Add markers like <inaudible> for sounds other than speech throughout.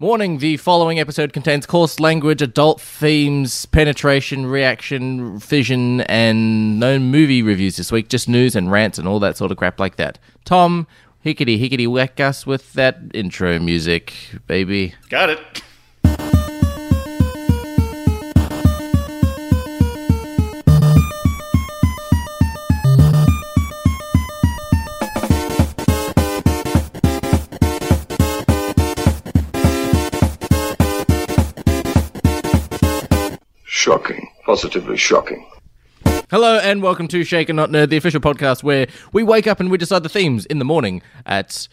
Warning the following episode contains coarse language, adult themes, penetration, reaction, fission, and no movie reviews this week, just news and rants and all that sort of crap like that. Tom, hickety hickety whack us with that intro music, baby. Got it. Shocking. Positively shocking. Hello and welcome to Shake and Not Nerd, the official podcast where we wake up and we decide the themes in the morning at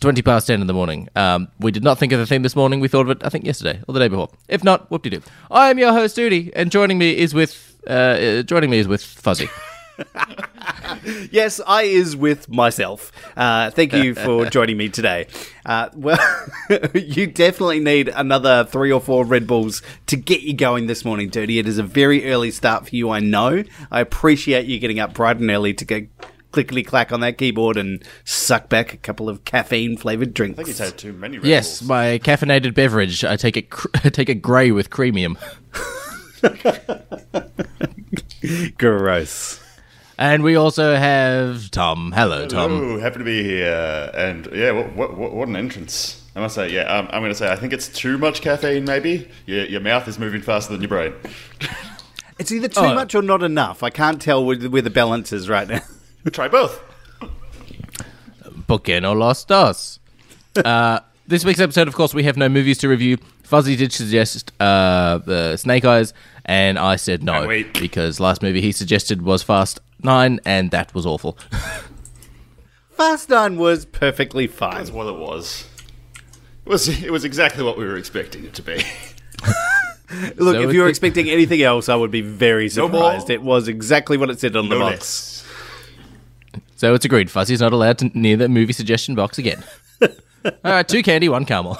20 past 10 in the morning. Um, we did not think of the theme this morning. We thought of it, I think, yesterday or the day before. If not, whoop-de-doo. I am your host, Duty, and joining me is with, uh, uh, joining me is with Fuzzy. <laughs> <laughs> Yes, I is with myself. Uh, thank you for <laughs> joining me today. Uh, well, <laughs> you definitely need another three or four Red Bulls to get you going this morning, Dirty. It is a very early start for you, I know. I appreciate you getting up bright and early to go clickety clack on that keyboard and suck back a couple of caffeine flavored drinks. I think he's had too many Red yes, Bulls. my caffeinated beverage. I take it, cr- I take it grey with creamium. Gross. And we also have Tom. Hello, Tom. Ooh, happy to be here. And yeah, what, what, what, what an entrance. I must say, yeah, um, I'm going to say I think it's too much caffeine, maybe. Your, your mouth is moving faster than your brain. <laughs> It's either too Oh. much or not enough. I can't tell where, where the balance is right now. <laughs> Try both. Poqueno Los Dos. Uh, this week's episode, of course, we have no movies to review. Fuzzy did suggest uh, the Snake Eyes, and I said no wait. because last movie he suggested was Fast Nine, and that was awful. <laughs> Fast Nine was perfectly fine. That's what it was. It was, it was exactly what we were expecting it to be. <laughs> Look, So if you were <laughs> expecting anything else, I would be very No surprised. it was exactly what it said on the box. less. so it's agreed. Fuzzy's not allowed to near the movie suggestion box again. All right, two candy, one camel.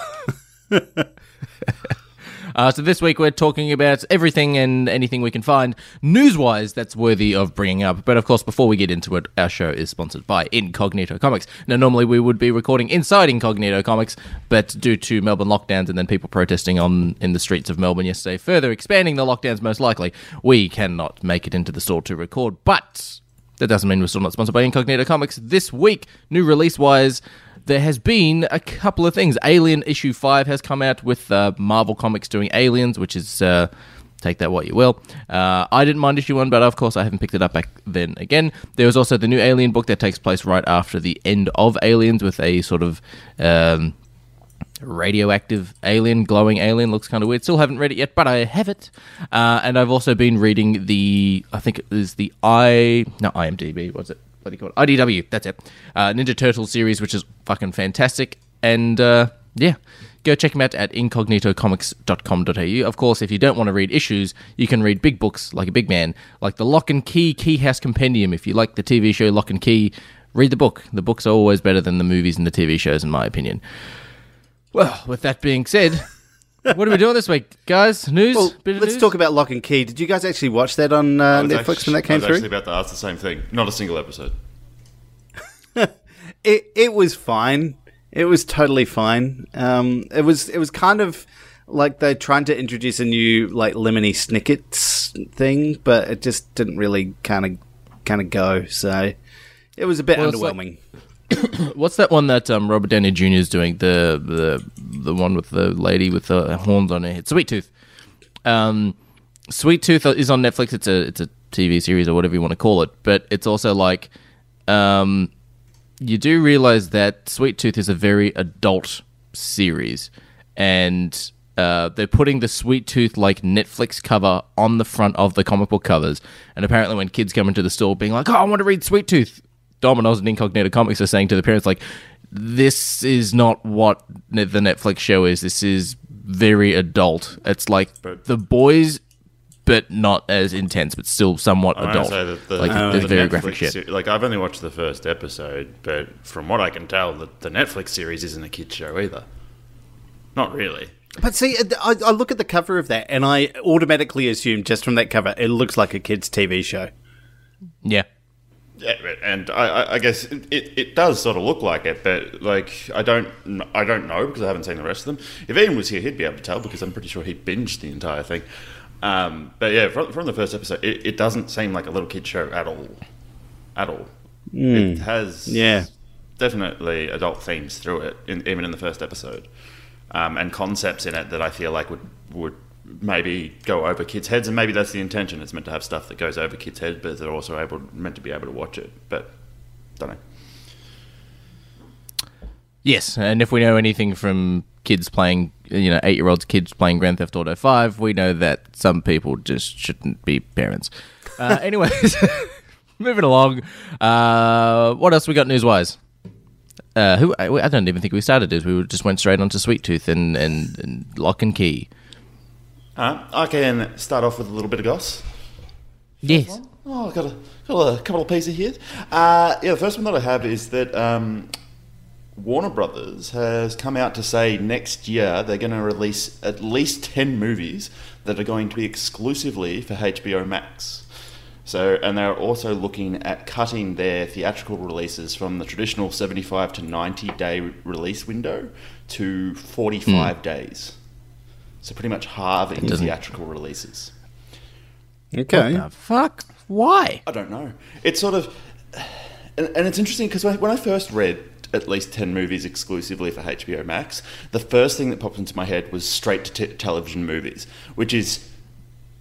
Uh, so this week we're talking about everything and anything we can find news-wise that's worthy of bringing up. But of course, before we get into it, our show is sponsored by Incognito Comics. Now, normally we would be recording inside Incognito Comics, but due to Melbourne lockdowns and then people protesting on in the streets of Melbourne yesterday, further expanding the lockdowns most likely, we cannot make it into the store to record. But that doesn't mean we're still not sponsored by Incognito Comics. This week, new release wise, there has been a couple of things. Alien issue 5 has come out with uh, Marvel Comics doing Aliens, which is. Uh, Take that what you will. Uh, I didn't mind issue one, but of course I haven't picked it up back then again. There was also the new Alien book that takes place right after the end of Aliens with a sort of um, radioactive alien, glowing alien. Looks kind of weird. Still haven't read it yet, but I have it. Uh, and I've also been reading the, I think it is the I, no, IMDb, what's it? What do you call it? IDW, that's it. Uh, Ninja Turtle series, which is fucking fantastic. And uh, yeah, go check them out at incognitocomics.com.au. Of course, if you don't want to read issues, you can read big books like a big man, like the Locke and Key Key House Compendium. If you like the TV show Locke and Key, read the book. The books are always better than the movies and the TV shows, in my opinion. Well, with that being said, what are we doing this week, guys? News? Well, Bit of let's news? talk about Locke and Key. Did you guys actually watch that on uh, Netflix actu- when that came I was through? actually about to ask the same thing. Not a single episode. <laughs> It it was fine. It was totally fine. Um, it was it was kind of like they're trying to introduce a new like lemony snickets thing, but it just didn't really kind of kind of go. So it was a bit Well, it's like- underwhelming. <coughs> What's that one that um, Robert Downey Jr. is doing? The the the one with the lady with the horns on her head, Sweet Tooth. Um, Sweet Tooth is on Netflix. It's a it's a TV series or whatever you want to call it, but it's also like, um, you do realize that Sweet Tooth is a very adult series, and uh, they're putting the Sweet Tooth like Netflix cover on the front of the comic book covers. And apparently, when kids come into the store being like, "Oh, I want to read Sweet Tooth," Domino's and Incognito Comics are saying to the parents like, "This is not what the Netflix show is. This is very adult. It's like But- the boys." But not as intense, but still somewhat I adult. say that the, like oh. the very Netflix graphic shit. se- like I've only watched the first episode, but from what I can tell, the, the Netflix series isn't a kids show either. Not really. But see, uh, I, I look at the cover of that, and I automatically assume just from that cover, it looks like a kids' TV show. Yeah, Yeah, and I, I- guess it, it, does sort of look like it, but like I don't I don't know because I haven't seen the rest of them. If Ian was here, he'd be able to tell because I'm pretty sure he binged the entire thing. Um, but yeah, from, from the first episode, it, it doesn't seem like a little kid show at all, at all. It has Yeah. definitely adult themes through it, in, even in the first episode, um, and concepts in it that I feel like would would maybe go over kids' heads, and maybe that's the intention. It's meant to have stuff that goes over kids' heads, but they're also able meant to be able to watch it. But don't know. Yes, and if we know anything from kids playing, you know, eight-year-olds kids playing Grand Theft Auto Five, we know that some people just shouldn't be parents. Uh, <laughs> anyways, <laughs> moving along. Uh, what else we got news-wise? Uh, who I, I don't even think we started this. We just went straight onto Sweet Tooth and, and, and Locke and Key. Uh, I can start off with a little bit of goss. Yes. Oh, I've got a, got a couple of pieces here. Uh, yeah, the first one that I have is that um, Warner Brothers has come out to say next year they're going to release at least 10 movies that are going to be exclusively for HBO Max. So, and they're also looking at cutting their theatrical releases from the traditional 75 to 90 day release window to 45 days. So, pretty much halving doesn't- theatrical releases. Okay. The fuck? Why? I don't know. It's sort of, and, and it's interesting because when, when I first read at least 10 movies exclusively for HBO Max, the first thing that popped into my head was straight to t- television movies, which is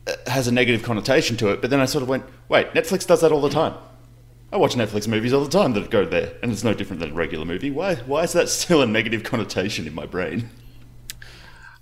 uh, has a negative connotation to it. But then I sort of went, wait, Netflix does that all the time. I watch Netflix movies all the time that go there, and it's no different than a regular movie. Why, why is that still a negative connotation in my brain?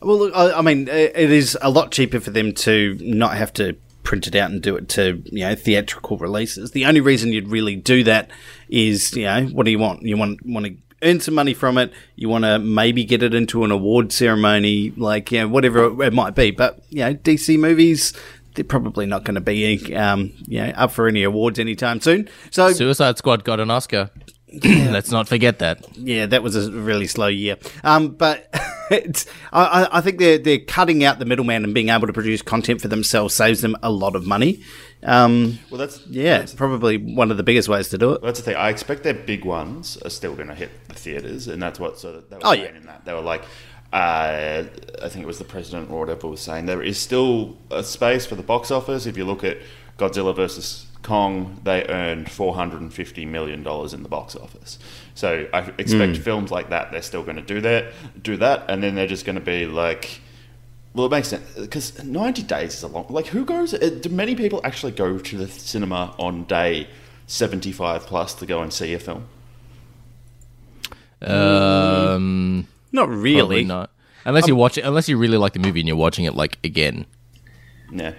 Well, I, I mean, it is a lot cheaper for them to not have to print it out and do it to you know theatrical releases. The only reason you'd really do that is you know what do you want? You want want to earn some money from it. You want to maybe get it into an award ceremony, like you know whatever it might be. But you know DC movies. They're probably not going to be, um, you know, up for any awards anytime soon. So Suicide Squad got an Oscar. Let's not forget that. yeah, that was a really slow year. Um, but <laughs> it's, I, I- I think they're they're cutting out the middleman and being able to produce content for themselves saves them a lot of money. Um, Well, that's yeah, that's probably one of the biggest ways to do it. That's the thing. I expect their big ones are still going to hit the theaters, and that's what So of they were Oh, yeah. in that. They were like, uh, I think it was the president or whatever was saying there is still a space for the box office. If you look at Godzilla versus Kong, they earned four hundred and fifty million dollars in the box office. So I expect films like that they're still going to do that, do that, and then they're just going to be like. Well, it makes sense because ninety days is a long. Like, who goes? uh, Do many people actually go to the cinema on day seventy-five plus to go and see a film? Um, Not probably really. not. Unless you watch it, unless you really like the movie and you're watching it like again. Yeah,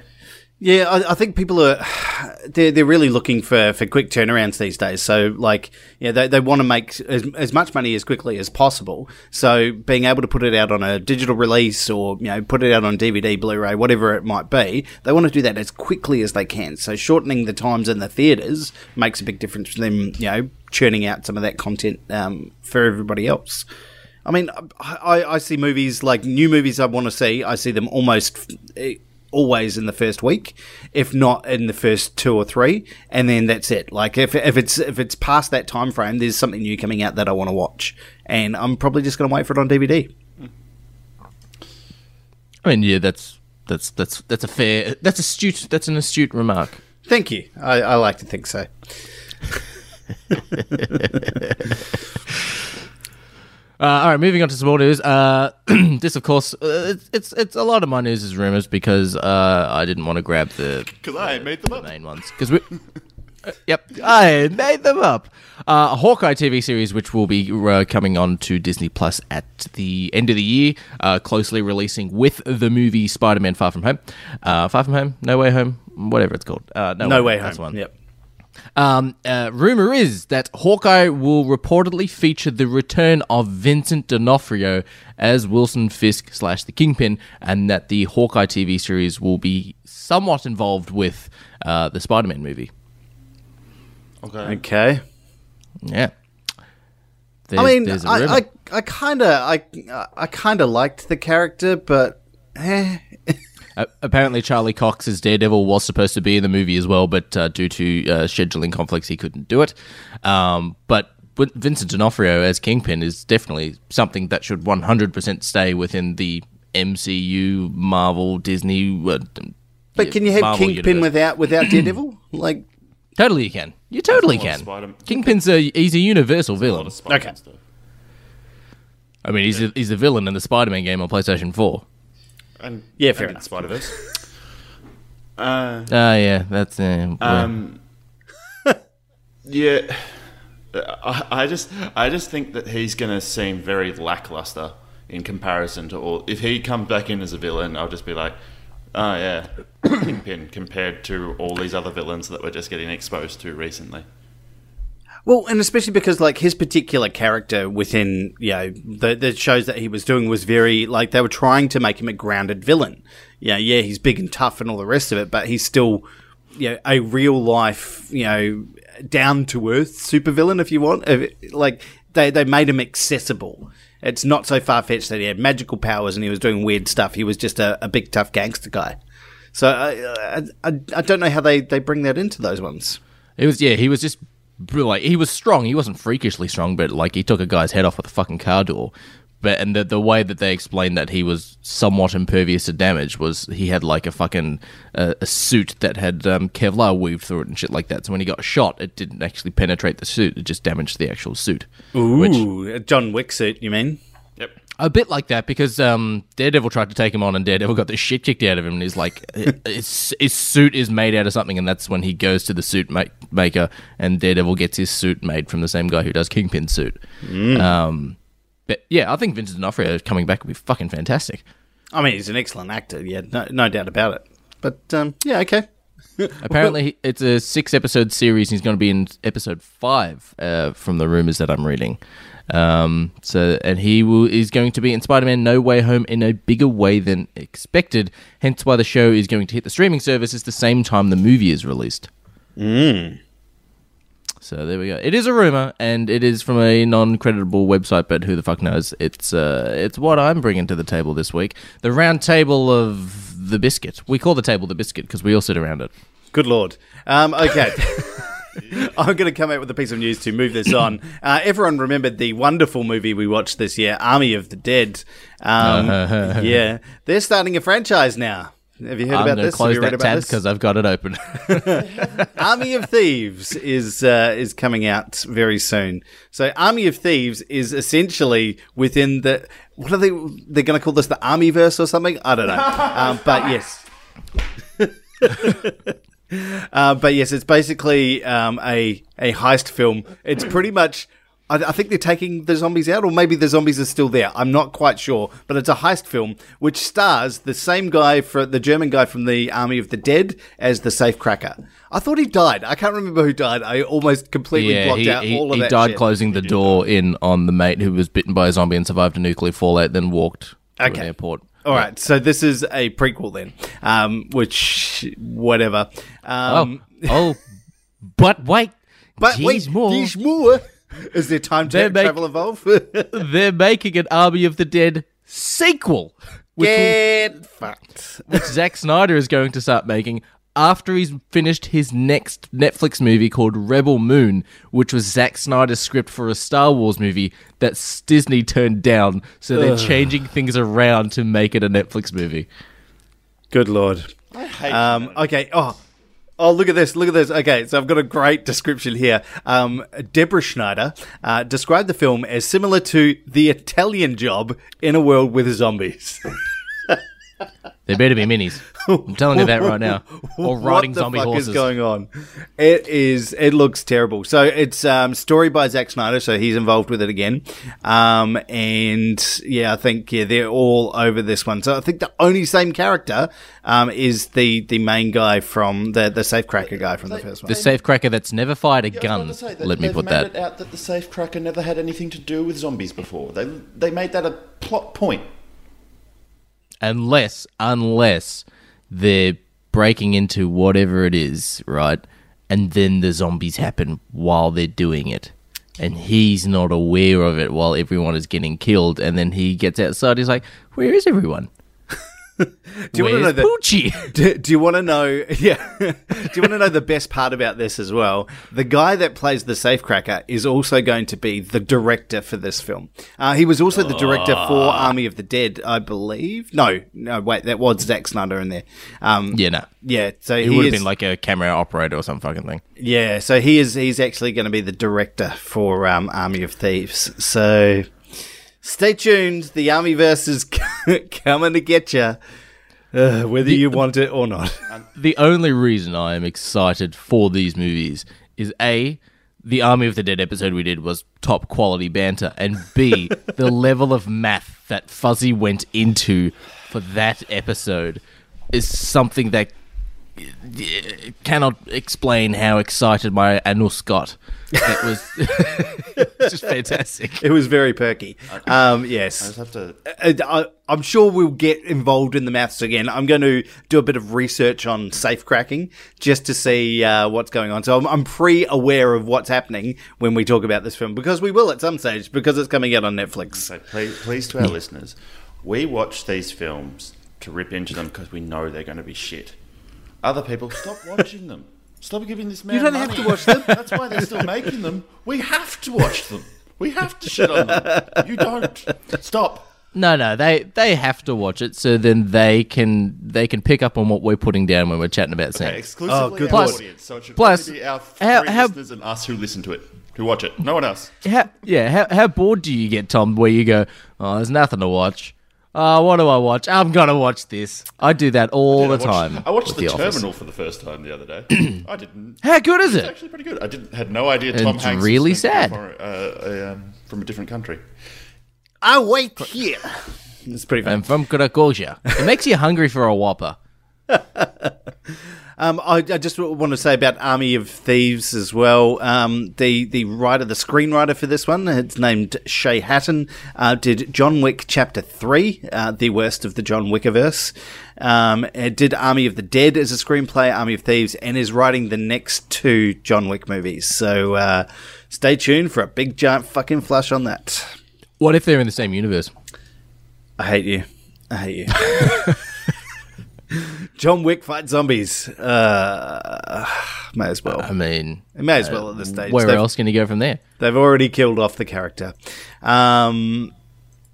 Yeah, I, I think people are <sighs> they're they're really looking for, for quick turnarounds these days. So like, yeah, they they want to make as, as much money as quickly as possible. So being able to put it out on a digital release or you know put it out on DVD, Blu-ray, whatever it might be, they want to do that as quickly as they can. So shortening the times in the theaters makes a big difference for them. You know, churning out some of that content um, for everybody else. I mean, I, I see movies like new movies I want to see. I see them almost eh, always in the first week, if not in the first two or three, and then that's it. Like if if it's if it's past that time frame, there's something new coming out that I want to watch, and I'm probably just going to wait for it on DVD. I mean, yeah, that's that's that's that's a fair, that's astute, that's an astute remark. Thank you. I, I like to think so. <laughs> Uh, all right, moving on to some more news. Uh, <clears throat> this, of course, uh, it's, it's it's a lot of my news is rumors because uh, I didn't want to grab the because I made them up. main ones because we. Uh, yep, I made them up. Uh, a Hawkeye TV series, which will be uh, coming on to Disney Plus at the end of the year, uh, closely releasing with the movie Spider-Man: Far From Home, uh, Far From Home, No Way Home, whatever it's called. Uh, no, No way that's home. one. Yep. Um, uh, rumor is that Hawkeye will reportedly feature the return of Vincent D'Onofrio as Wilson Fisk slash the Kingpin, and that the Hawkeye TV series will be somewhat involved with uh, the Spider-Man movie. Okay. Okay. Yeah. I mean, there's a I, rumor. I, I kind of, I, I kind of liked the character, but eh. Uh, apparently, Charlie Cox's Daredevil was supposed to be in the movie as well, but uh, due to uh, scheduling conflicts, he couldn't do it. Um, but Vin- Vincent D'Onofrio as Kingpin is definitely something that should 100% stay within the MCU, Marvel, Disney. Uh, But can you have Marvel Kingpin universe. without without <clears throat> Daredevil? Like, Totally, you can. You totally a can. Spider- Kingpin's a he's a universal A lot villain. of Okay. stuff. I mean, he's a, he's a villain in the Spider-Man game on PlayStation Four. And, Yeah, fair and enough. Spider Verse. <laughs> uh, Ah, yeah, that's uh, well, um, yeah, I, I just I just think that he's going to seem very lackluster in comparison to all. If he comes back in as a villain, I'll just be like, oh yeah, <coughs> Kingpin compared to all these other villains that we're just getting exposed to recently. Well, and especially because like his particular character within you know the the shows that he was doing was very like they were trying to make him a grounded villain. Yeah, yeah, he's big and tough and all the rest of it, but he's still you know a real life you know down to earth supervillain if you want. Like they they made him accessible. It's not so far fetched that he had magical powers and he was doing weird stuff. He was just a, a big tough gangster guy. So I, I, I don't know how they, they bring that into those ones. it was yeah, he was just like he was strong. He wasn't freakishly strong, but like he took a guy's head off with a fucking car door. But and the the way that they explained that he was somewhat impervious to damage was he had like a fucking uh, a suit that had um, Kevlar weaved through it and shit like that. So when he got shot, it didn't actually penetrate the suit; it just damaged the actual suit. Which Ooh, a John Wick suit, you mean? A bit like that because um, Daredevil tried to take him on, and Daredevil got the shit kicked out of him. And he's like, <laughs> his, his suit is made out of something, and that's when he goes to the suit ma- maker, and Daredevil gets his suit made from the same guy who does Kingpin's suit. Um, but yeah, I think Vincent D'Onofrio coming back would be fucking fantastic. I mean, he's an excellent actor, yeah, no, no doubt about it. But um, yeah, okay. <laughs> Apparently, it's a six episode series. And he's going to be in episode five uh, from the rumors that I'm reading. Um, so, and he will, is going to be in Spider Man No Way Home in a bigger way than expected. Hence, why the show is going to hit the streaming services the same time the movie is released. So there we go. It is a rumor, and it is from a non-creditable website, but who the fuck knows? It's uh, it's what I'm bringing to the table this week. The round table of the biscuit. We call the table the biscuit because we all sit around it. Good lord. Um, okay. <laughs> <laughs> I'm going to come out with a piece of news to move this on. Uh, everyone remembered the wonderful movie we watched this year, Army of the Dead. Um, <laughs> yeah, they're starting a franchise now. Have you heard I'm about going to this? Have close you read that tab because I've got it open. <laughs> Army of Thieves is uh, is coming out very soon. So Army of Thieves is essentially within the what are they? They're going to call this the Armyverse or something? I don't know. um, but yes. Uh, but yes, it's basically um, a a heist film. It's pretty much. I, I think they're taking the zombies out, or maybe the zombies are still there. I'm not quite sure, but it's a heist film which stars the same guy for the German guy from the Army of the Dead as the safecracker. I thought he died. I can't remember who died. I almost completely yeah, blocked he, out he, all of he that. He died shit. closing the door in on the mate who was bitten by a zombie and survived a nuclear fallout, then walked to an Okay. airport. All right, so this is a prequel then, um, which whatever. Oh, Um, oh, but wait, <laughs> but Geez, wait, more. there's more. Is there time to make- travel involved? <laughs> they're making an Army of the Dead sequel, which, will, Get fucked. which Zack Snyder is going to start making after he's finished his next Netflix movie called Rebel Moon, which was Zack Snyder's script for a Star Wars movie that Disney turned down. So they're changing things around to make it a Netflix movie. Good lord. I hate Um, okay. Oh, oh, look at this. Look at this. Okay, so I've got a great description here. Um, Deborah Snyder uh, described the film as similar to the Italian Job in a world with zombies. <laughs> There better be minis. I'm telling you that right now. <laughs> Or riding what the zombie fuck horses. is going on? It is. It looks terrible. So it's um, story by Zack Snyder, so he's involved with it again. Um, and yeah, I think yeah they're all over this one. So I think the only same character um, is the the main guy from the the safecracker guy from the first one. the safecracker that's never fired a was gun. about to say that Let me put made that. it out that the safecracker never had anything to do with zombies before. They they made that a plot point. Unless unless they're breaking into whatever it is, right? And then the zombies happen while they're doing it. And he's not aware of it while everyone is getting killed. And then he gets outside. He's like, Where is everyone? <laughs> Do you want to know the, Poochie? <laughs> do, do you want to know? <laughs> Yeah. do you want to know the best part about this as well? The guy that plays the safecracker is also going to be the director for this film. Uh, he was also the director for Army of the Dead, I believe. No, no, wait, that was Zack Snyder in there. Um, yeah, no. yeah. So He he, would have been like a camera operator or some fucking thing. yeah. So he is. He's actually going to be the director for um, Army of Thieves. So stay tuned. The Army verse is <laughs> coming to get you, uh, whether you want it or not. <laughs> The only reason I am excited for these movies is A, the Army of the Dead episode we did was top quality banter, and B, <laughs> the level of math that Fuzzy went into for that episode is something that cannot explain how excited my Anus got. It was <laughs> it's just fantastic. It was very perky. Um, yes. I just have to. Uh, I, I'm sure we'll get involved in the maths again. I'm going to do a bit of research on safe cracking just to see uh, what's going on. So I'm, I'm pre-aware of what's happening when we talk about this film because we will at some stage because it's coming out on Netflix. So please, please to our listeners, we watch these films to rip into them because we know they're going to be shit. Other people, stop watching them. Stop giving this man. You don't have to watch them. That's why they're still making them. We have to watch them. We have to shit on them. You don't. Stop. No, no, they they have to watch it so then they can they can pick up on what we're putting down when we're chatting about Okay, Sam. exclusively oh, good our point. audience. So it should Plus, only be our three how- how- listeners and us who listen to it, who watch it. No one else. How, yeah, how, how bored do you get, Tom? Where you go, oh, there's nothing to watch. Oh, what do I watch? I'm gonna watch this. I do that all I the watched, time. I watched with the, Office. Terminal for the first time the other day. <clears throat> I didn't. How good is It's it? actually pretty good. I didn't had no idea Tom It's Hanks really was going to sad. be for, uh, um, from a different country. I wait here. It's pretty fun. I'm from Krakozhia. It makes you hungry for a Whopper. <laughs> Um, I, I just want to say about Army of Thieves as well. Um, the the writer, the screenwriter for this one, it's named Shay Hatton. Uh, did John Wick Chapter Three, uh, the worst of the John Wickiverse. Um, it did Army of the Dead as a screenplay, Army of Thieves, and is writing the next two John Wick movies. So uh, stay tuned for a big giant fucking flush on that. What if they're in the same universe? I hate you. I hate you. <laughs> John Wick fight zombies. Uh, may as well. I mean, It may as well at this stage. where They've- else can you go from there? They've already killed off the character. Um,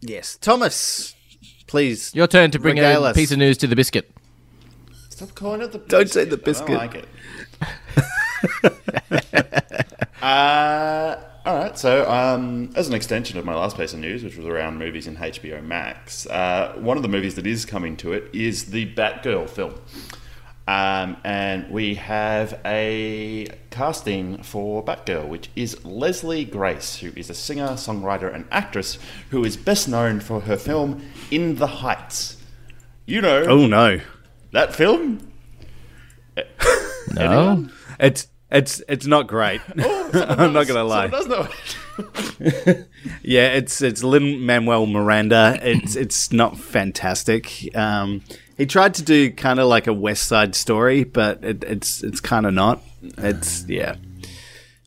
yes, Thomas, please. Your turn to bring Regale a us. piece of news to the biscuit. Stop calling it the biscuit. Don't say the I don't biscuit. like it. <laughs> uh, all right. So, um, as an extension of my last piece of news, which was around movies in HBO Max, uh, one of the movies that is coming to it is the Batgirl film. Um, and we have a casting for Batgirl, which is Leslie Grace, who is a singer, songwriter, and actress who is best known for her film In the Heights. You know Oh no, that film? <laughs> No, it's it's it's not great. <laughs> <laughs> I'm not gonna lie. Does <laughs> know. Yeah, it's it's Lin Manuel Miranda. It's it's not fantastic. Um, he tried to do kind of like a West Side Story, but it, it's it's kind of not. It's yeah,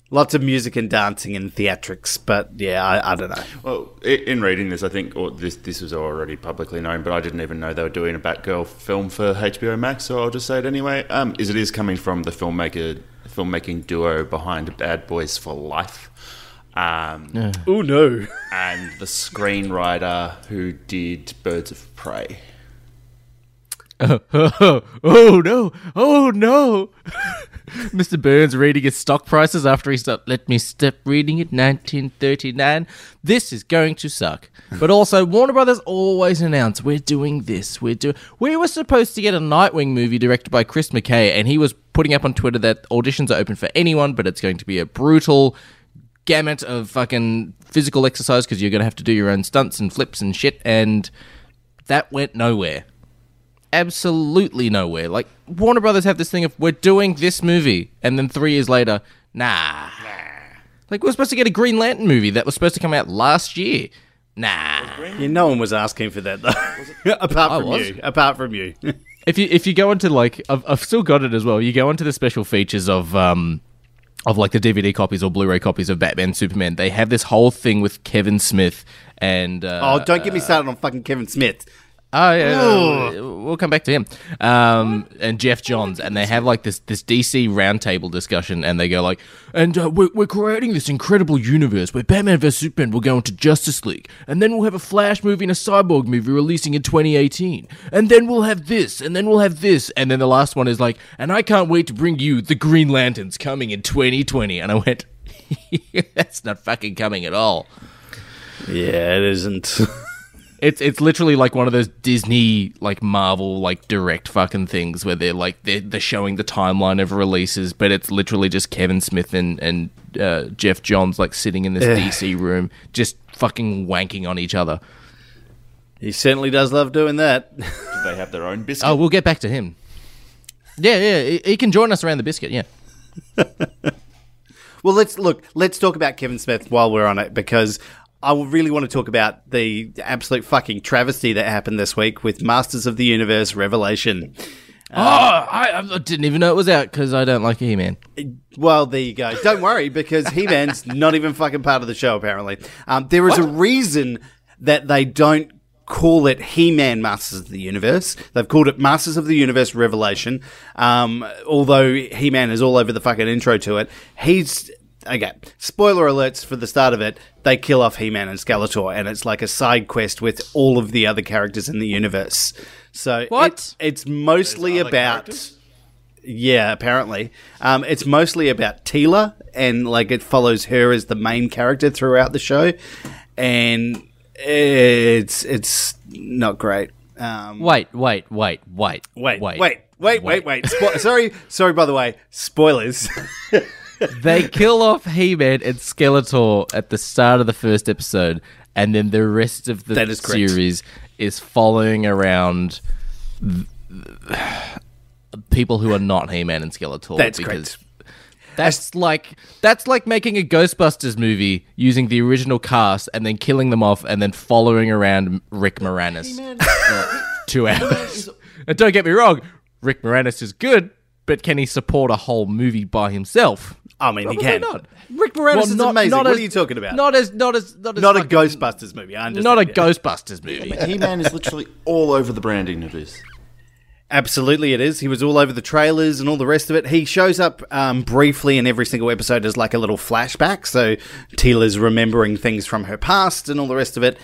lots of music and dancing and theatrics, but yeah, I, I don't know. Well, in reading this, I think or this this was already publicly known, but I didn't even know they were doing a Batgirl film for HBO Max, so I'll just say it anyway. Um, is it is coming from the filmmaker filmmaking duo behind Bad Boys for Life, um, Oh no. and the screenwriter who did Birds of Prey. <laughs> oh no, oh no. <laughs> Mr. Burns reading his stock prices after he stopped. Let me stop reading it. 1939. This is going to suck. But also, Warner Brothers always announce we're doing this. We're doing. We were supposed to get a Nightwing movie directed by Chris McKay, and he was putting up on Twitter that auditions are open for anyone, but it's going to be a brutal gamut of fucking physical exercise because you're going to have to do your own stunts and flips and shit, and that went nowhere absolutely nowhere. Like Warner Brothers have this thing of we're doing this movie, and then three years later, nah. Like we're supposed to get a Green Lantern movie that was supposed to come out last year. Nah. Yeah, no one was asking for that though. <laughs> apart from you. Apart from you. If you if you go into like I've, I've still got it as well. You go into the special features of um of like the DVD copies or Blu-ray copies of Batman Superman. They have this whole thing with Kevin Smith and uh, oh, don't get me started on fucking Kevin Smith. Oh yeah, we'll come back to him. Um, and Geoff Johns, and they have like this this DC roundtable discussion, and they go like, and uh, we're, we're creating this incredible universe where Batman vs Superman will go into Justice League, and then we'll have a Flash movie and a Cyborg movie releasing in 2018, and then we'll have this, and then we'll have this, and then the last one is like, and I can't wait to bring you the Green Lanterns coming in 2020, and I went, <laughs> that's not fucking coming at all. Yeah, it isn't. <laughs> It's it's literally like one of those Disney like Marvel like direct fucking things where they're like they're, they're showing the timeline of releases, but it's literally just Kevin Smith and and uh, Geoff Johns like sitting in this DC room just fucking wanking on each other. he certainly does love doing that. Do they have their own biscuit? Oh, we'll get back to him. Yeah, yeah, he, he can join us around the biscuit. Yeah. <laughs> Well, let's look. Let's talk about Kevin Smith while we're on it because I really want to talk about the absolute fucking travesty that happened this week with Masters of the Universe Revelation. oh, I, I didn't even know it was out because I don't like He Man. Well, there you go. Don't worry because He Man's <laughs> not even fucking part of the show. Apparently, um, there is a reason that they don't call it He-Man Masters of the Universe. They've called it Masters of the Universe Revelation. Um, although He-Man is all over the fucking intro to it, he's okay. Spoiler alerts for the start of it. They kill off He-Man and Skeletor, and it's like a side quest with all of the other characters in the universe. So What? it- it's mostly about. characters? Yeah, apparently. Um, it's mostly about Teela, and like it follows her as the main character throughout the show, and it's it's not great. Um, Wait, wait, wait, wait, wait, wait, wait, wait, wait, wait. Spo- sorry, sorry. By the way, spoilers. <laughs> they kill off He-Man and Skeletor at the start of the first episode, and then the rest of the That is correct. series is following around th- people who are not He-Man and Skeletor. That's because That's like that's like making a Ghostbusters movie using the original cast and then killing them off and then following around Rick Moranis for two hours. and don't get me wrong, Rick Moranis is good, but can he support a whole movie by himself? I mean, he can. not. Rick Moranis is amazing. what are you talking about? Not as not as not as Not a Ghostbusters movie. I understand. Not a yeah. Ghostbusters movie. He-Man is literally all over the branding of this. Absolutely, it is. He was all over the trailers and all the rest of it. He shows up um, briefly in every single episode as like a little flashback. So Teela's remembering things from her past and all the rest of it.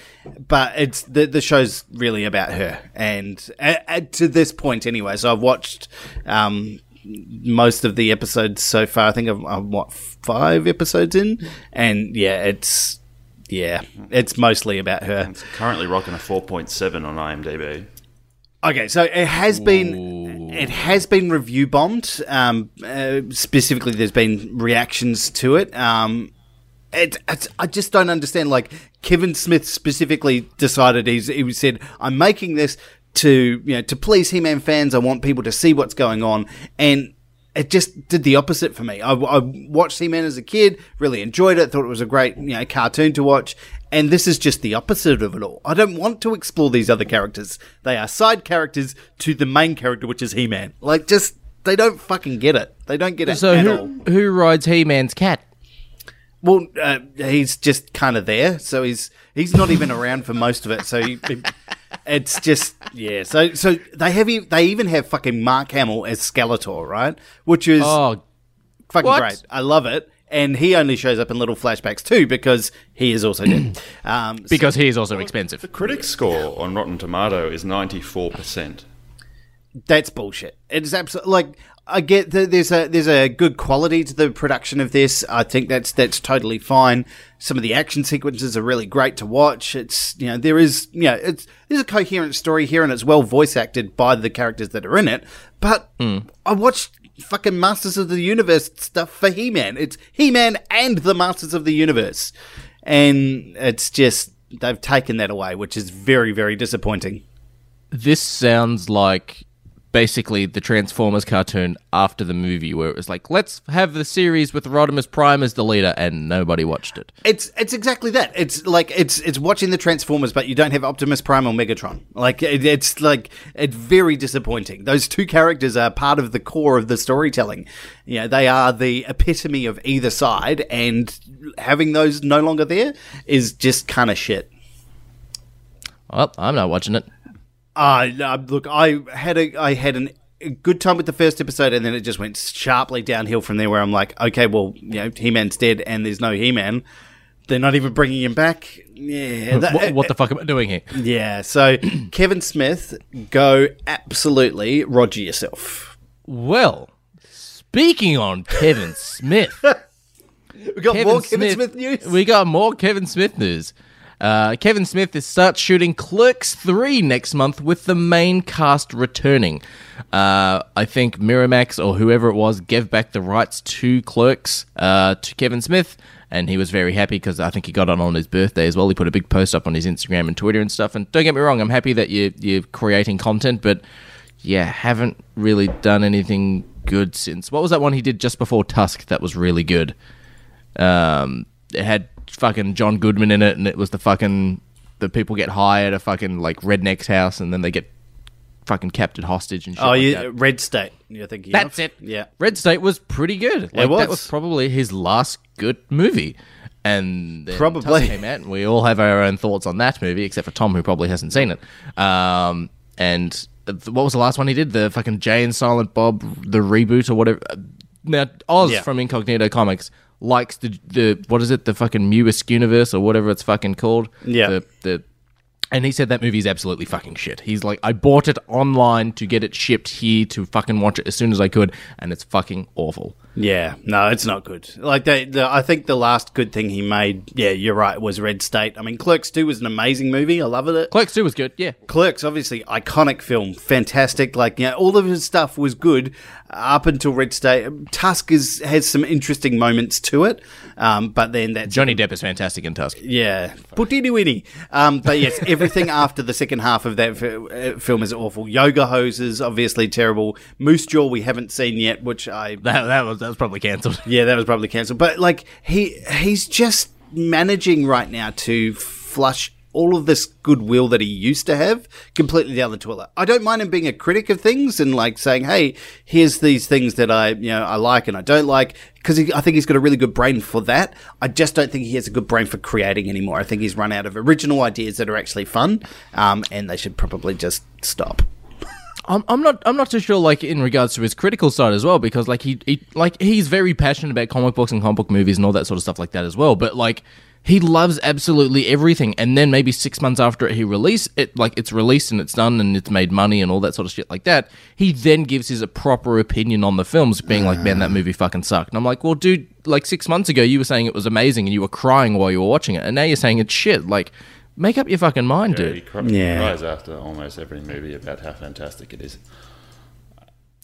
But it's the the show's really about her, and uh, uh, to this point anyway. So I've watched um, most of the episodes so far. I think I'm, I'm what five episodes in, and yeah, it's yeah, it's mostly about her. It's currently rocking a 4.7 on IMDb. Okay, so it has been it has been review bombed. Um, uh, specifically, there's been reactions to it. Um, it, it's, I just don't understand. Like Kevin Smith specifically decided he's he said, "I'm making this to you know to please He-Man fans. I want people to see what's going on." And it just did the opposite for me. I, I watched He-Man as a kid, really enjoyed it, thought it was a great you know cartoon to watch. And this is just the opposite of it all. I don't want to explore these other characters. They are side characters to the main character, which is He-Man. Like, just they don't fucking get it. They don't get it So at all. who who rides He-Man's cat? Well, uh, he's just kind of there, so he's he's not even around for most of it. So he, it's just yeah. So so they have e- they even have fucking Mark Hamill as Skeletor, right? Which is Oh, fucking what? great. I love it. And he only shows up in little flashbacks too because he is also dead. <clears throat> Um, so- because he is also expensive. The critic score on Rotten Tomato is 94%. That's bullshit. It's absolutely like I get that there's a there's a good quality to the production of this. I think that's that's totally fine. Some of the action sequences are really great to watch. It's you know there is you know it's there's a coherent story here and it's well voice acted by the characters that are in it. But hmm. I watched fucking Masters of the Universe stuff for He Man. It's He Man and the Masters of the Universe, and it's just they've taken that away, which is very very disappointing. This sounds like basically the Transformers cartoon after the movie, where it was like, let's have the series with Rodimus Prime as the leader, and nobody watched it. It's it's exactly that. It's like it's it's watching the Transformers, but you don't have Optimus Prime or Megatron. Like it, it's like it's very disappointing. Those two characters are part of the core of the storytelling. You know, they are the epitome of either side, and having those no longer there is just kind of shit. Well, I'm not watching it. Uh, look, I had a I had an, a good time with the first episode, and then it just went sharply downhill from there. Where I'm like, okay, well, you know, He Man's dead, and there's no He Man. They're not even bringing him back. Yeah, that- <laughs> what, what the fuck am I doing here? <laughs> yeah. So <clears throat> Kevin Smith, go absolutely Roger yourself. Well, speaking on Kevin <laughs> Smith, We got more Kevin Smith news. We got more Kevin Smith news. Uh, Kevin Smith is starts shooting Clerks 3 next month with the main cast returning. Uh, I think Miramax or whoever it was gave back the rights to Clerks uh, to Kevin Smith, and he was very happy because I think he got it on his birthday as well. He put a big post up on his Instagram and Twitter and stuff. And don't get me wrong, I'm happy that you, you're creating content, but yeah, haven't really done anything good since. What was that one he did just before Tusk that was really good? Um, it had fucking John Goodman in it, and it was the fucking the people get high at a fucking like redneck's house, and then they get fucking captured hostage and shit. Oh, like yeah, that. Red State. You're thinking That's of? it. Yeah. Red State was pretty good. Like, was. That was probably his last good movie. And Probably. Tusk came out, and we all have our own thoughts on that movie, except for Tom, who probably hasn't seen it. Um, and what was the last one he did? The fucking Jay and Silent Bob, the reboot or whatever. Now, Oz Yeah. from Incognito Comics likes the the what is it? The fucking Muisk universe or whatever it's fucking called. Yeah. The the and he said that movie is absolutely fucking shit. He's like, I bought it online to get it shipped here to fucking watch it as soon as I could, and it's fucking awful. Yeah, no, it's not good. Like they, the, I think the last good thing he made, yeah, you're right, was Red State. I mean, Clerks Two was an amazing movie. I loved it. Clerks 2 was good, yeah. Clerks, obviously, iconic film, fantastic. Like, yeah, all of his stuff was good up until Red State. Tusk is, has some interesting moments to it, um, but then that's Johnny Depp is fantastic in Tusk. yeah, Putini Winnie. Um, but yes, everything <laughs> after the second half of that fi- uh, film is awful. Yoga Hosers, obviously terrible. Moose Jaw, we haven't seen yet, which I <laughs> That, that was that was probably cancelled. <laughs> yeah, that was probably cancelled. But like he he's just managing right now to flush all of this goodwill that he used to have completely down the toilet. I don't mind him being a critic of things and like saying, "Hey, here's these things that I you know I like and I don't like." Because I think he's got a really good brain for that. I just don't think he has a good brain for creating anymore. I think he's run out of original ideas that are actually fun, um, and they should probably just stop. I'm, I'm not I'm not too sure like in regards to his critical side as well because like he, he like he's very passionate about comic books and comic book movies and all that sort of stuff like that as well but like he loves absolutely everything and then maybe 6 months after he release it like it's released and it's done and it's made money and all that sort of shit like that he then gives his a proper opinion on the films being like man that ah. movie fucking sucked and I'm like well dude like 6 months ago you were saying it was amazing and you were crying while you were watching it and now you're saying it's shit like make up your fucking mind He, dude cry- Yeah. cries after almost every movie about how fantastic it is.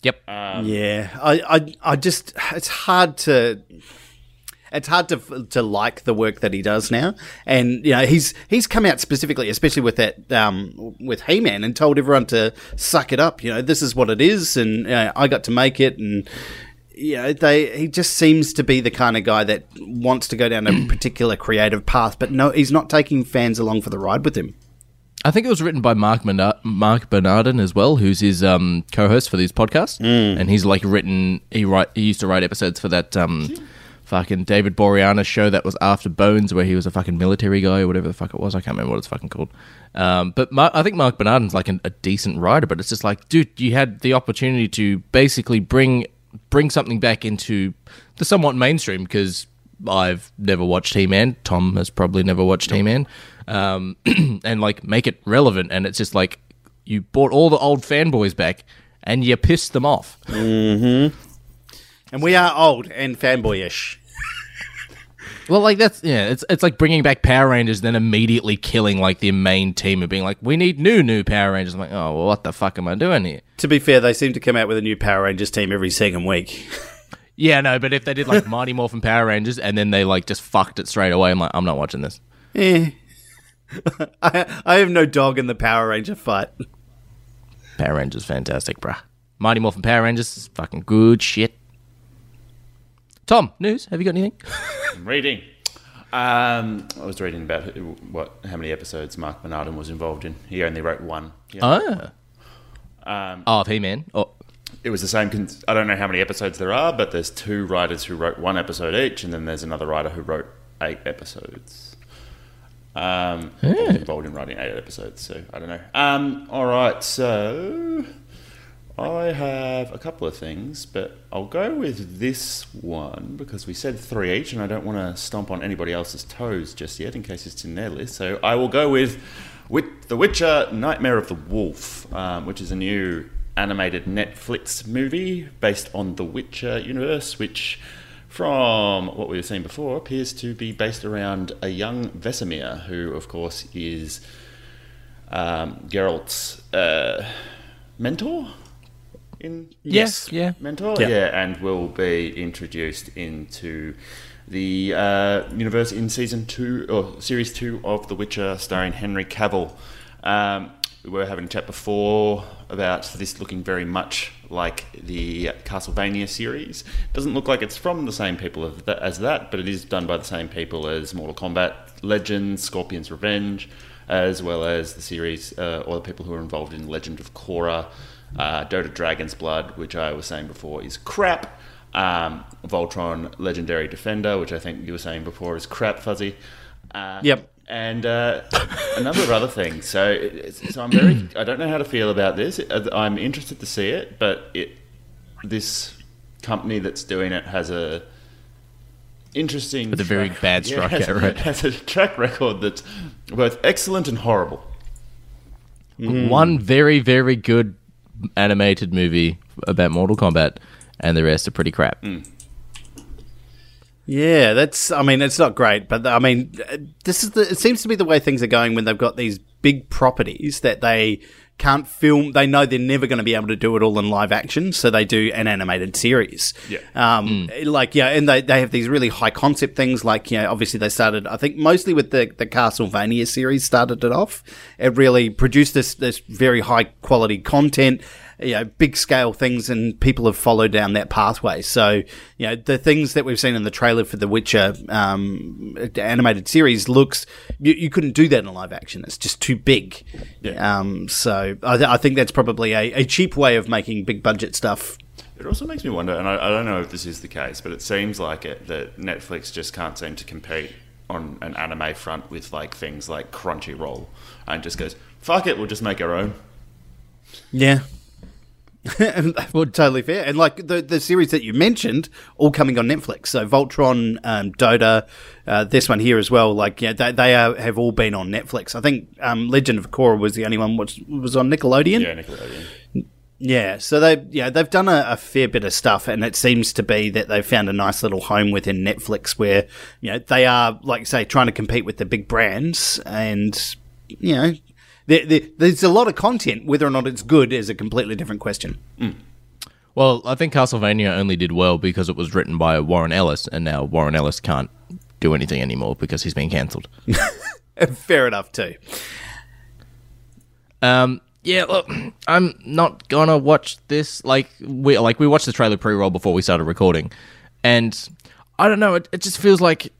yep um, Yeah, I, I, I just it's hard to. It's hard to to like the work that he does now, and you know he's he's come out specifically, especially with that um, with He Man, and told everyone to suck it up. You know, this is what it is, and uh, I got to make it, and you know they he just seems to be the kind of guy that wants to go down a <clears throat> particular creative path, but no, he's not taking fans along for the ride with him. I think it was written by Mark Marc Bernardin as well, who's his um, co-host for these podcasts, and he's like written. He write. He used to write episodes for that um, fucking David Boreanaz show that was After Bones, where he was a fucking military guy or whatever the fuck it was. I can't remember what it's fucking called. Um, but Mar- I think Marc Bernardin's like an, a decent writer, but it's just like, dude, you had the opportunity to basically bring bring something back into the somewhat mainstream because I've never watched He Man. Tom has probably never watched He Man, um, <clears throat> and like make it relevant. And it's just like you brought all the old fanboys back and you pissed them off. And we are old and fanboyish. Well, like that's yeah, it's it's like bringing back Power Rangers, then immediately killing like the main team and being like, we need new new Power Rangers. I'm like, oh well, what the fuck am I doing here? To be fair, they seem to come out with a new Power Rangers team every second week. <laughs> Yeah, no, but if they did like Mighty Morphin Power Rangers and then they like just fucked it straight away, I'm like, I'm not watching this. Eh. <laughs> I, I have no dog in the Power Ranger fight. Power Rangers, fantastic, bruh. Mighty Morphin Power Rangers, is fucking good shit. Tom, news? Have you got anything? I'm <laughs> reading. Um, I was reading about who- what how many episodes Marc Bernardin was involved in. He only wrote one. Only- Ah. oh, He Man. Oh, It was the same. Con- I don't know how many episodes there are, but there's two writers who wrote one episode each, and then there's another writer who wrote eight episodes. Um, I was involved in writing eight episodes, so I don't know. Um, all right, so I have a couple of things, but I'll go with this one because we said three each, and I don't want to stomp on anybody else's toes just yet in case it's in their list. So I will go with, with The Witcher Nightmare of the Wolf, um, which is a new animated Netflix movie based on the Witcher universe, which, from what we were seeing before, appears to be based around a young Vesemir, who, of course, is um, Geralt's uh, mentor. In Yes, yeah. mentor, Yeah. yeah, and will be introduced into the uh, universe in season two or series two of The Witcher, starring Henry Cavill. Um, we were having a chat before about this looking very much like the Castlevania series. Doesn't look like it's from the same people as that, as that, but it is done by the same people as Mortal Kombat Legends, Scorpion's Revenge, as well as the series uh, or the people who are involved in Legend of Korra, uh, Dota Dragon's Blood, which I was saying before is crap. Um, Voltron Legendary Defender, which I think you were saying before is crap, Fuzzy. Uh, Yep. And uh, a number of other things. So, so I'm very. <clears throat> I don't know how to feel about this. I'm interested to see it, but it this company that's doing it has a interesting With a very bad <laughs> yeah, track has, record. has a track record that's both excellent and horrible. One very, very good animated movie about Mortal Kombat, and the rest are pretty crap. Yeah, that's. I mean, it's not great, but I mean, uh, this is the. It seems to be the way things are going when they've got these big properties that they can't film. They know they're never going to be able to do it all in live action, so they do an animated series. Yeah. Um, like yeah, and they they have these really high concept things. Like you know, obviously they started. I think mostly with the the Castlevania series started it off. It really produced this this very high quality content you know, big scale things and people have followed down that pathway. So, you know, the things that we've seen in the trailer for the Witcher um, animated series looks, you, you couldn't do that in live action. It's just too big. Yeah. Um, so I, th- I think that's probably a, a cheap way of making big budget stuff. It also makes me wonder, and I, I don't know if this is the case, but it seems like it that Netflix just can't seem to compete on an anime front with like things like Crunchyroll, and just goes, "Fuck it, we'll just make our own." Yeah. <laughs> well, totally fair. And like the the series that you mentioned, all coming on Netflix. So Voltron, um, Dota, uh, this one here as well. Like yeah, they they are, have all been on Netflix. I think um, Legend of Korra was the only one which was on Nickelodeon. Yeah, Nickelodeon. Yeah, so they yeah they've done a, a fair bit of stuff, and it seems to be that they've found a nice little home within Netflix, where you know they are like say trying to compete with the big brands, and you know there, there, there's a lot of content. Whether or not it's good is a completely different question. Well, I think Castlevania only did well because it was written by Warren Ellis, and now Warren Ellis can't do anything anymore because he's been cancelled. <laughs> Fair enough too. Um, yeah, look, <clears throat> I'm not gonna watch this. Like we like we watched the trailer pre-roll before we started recording, and I don't know. It, it just feels like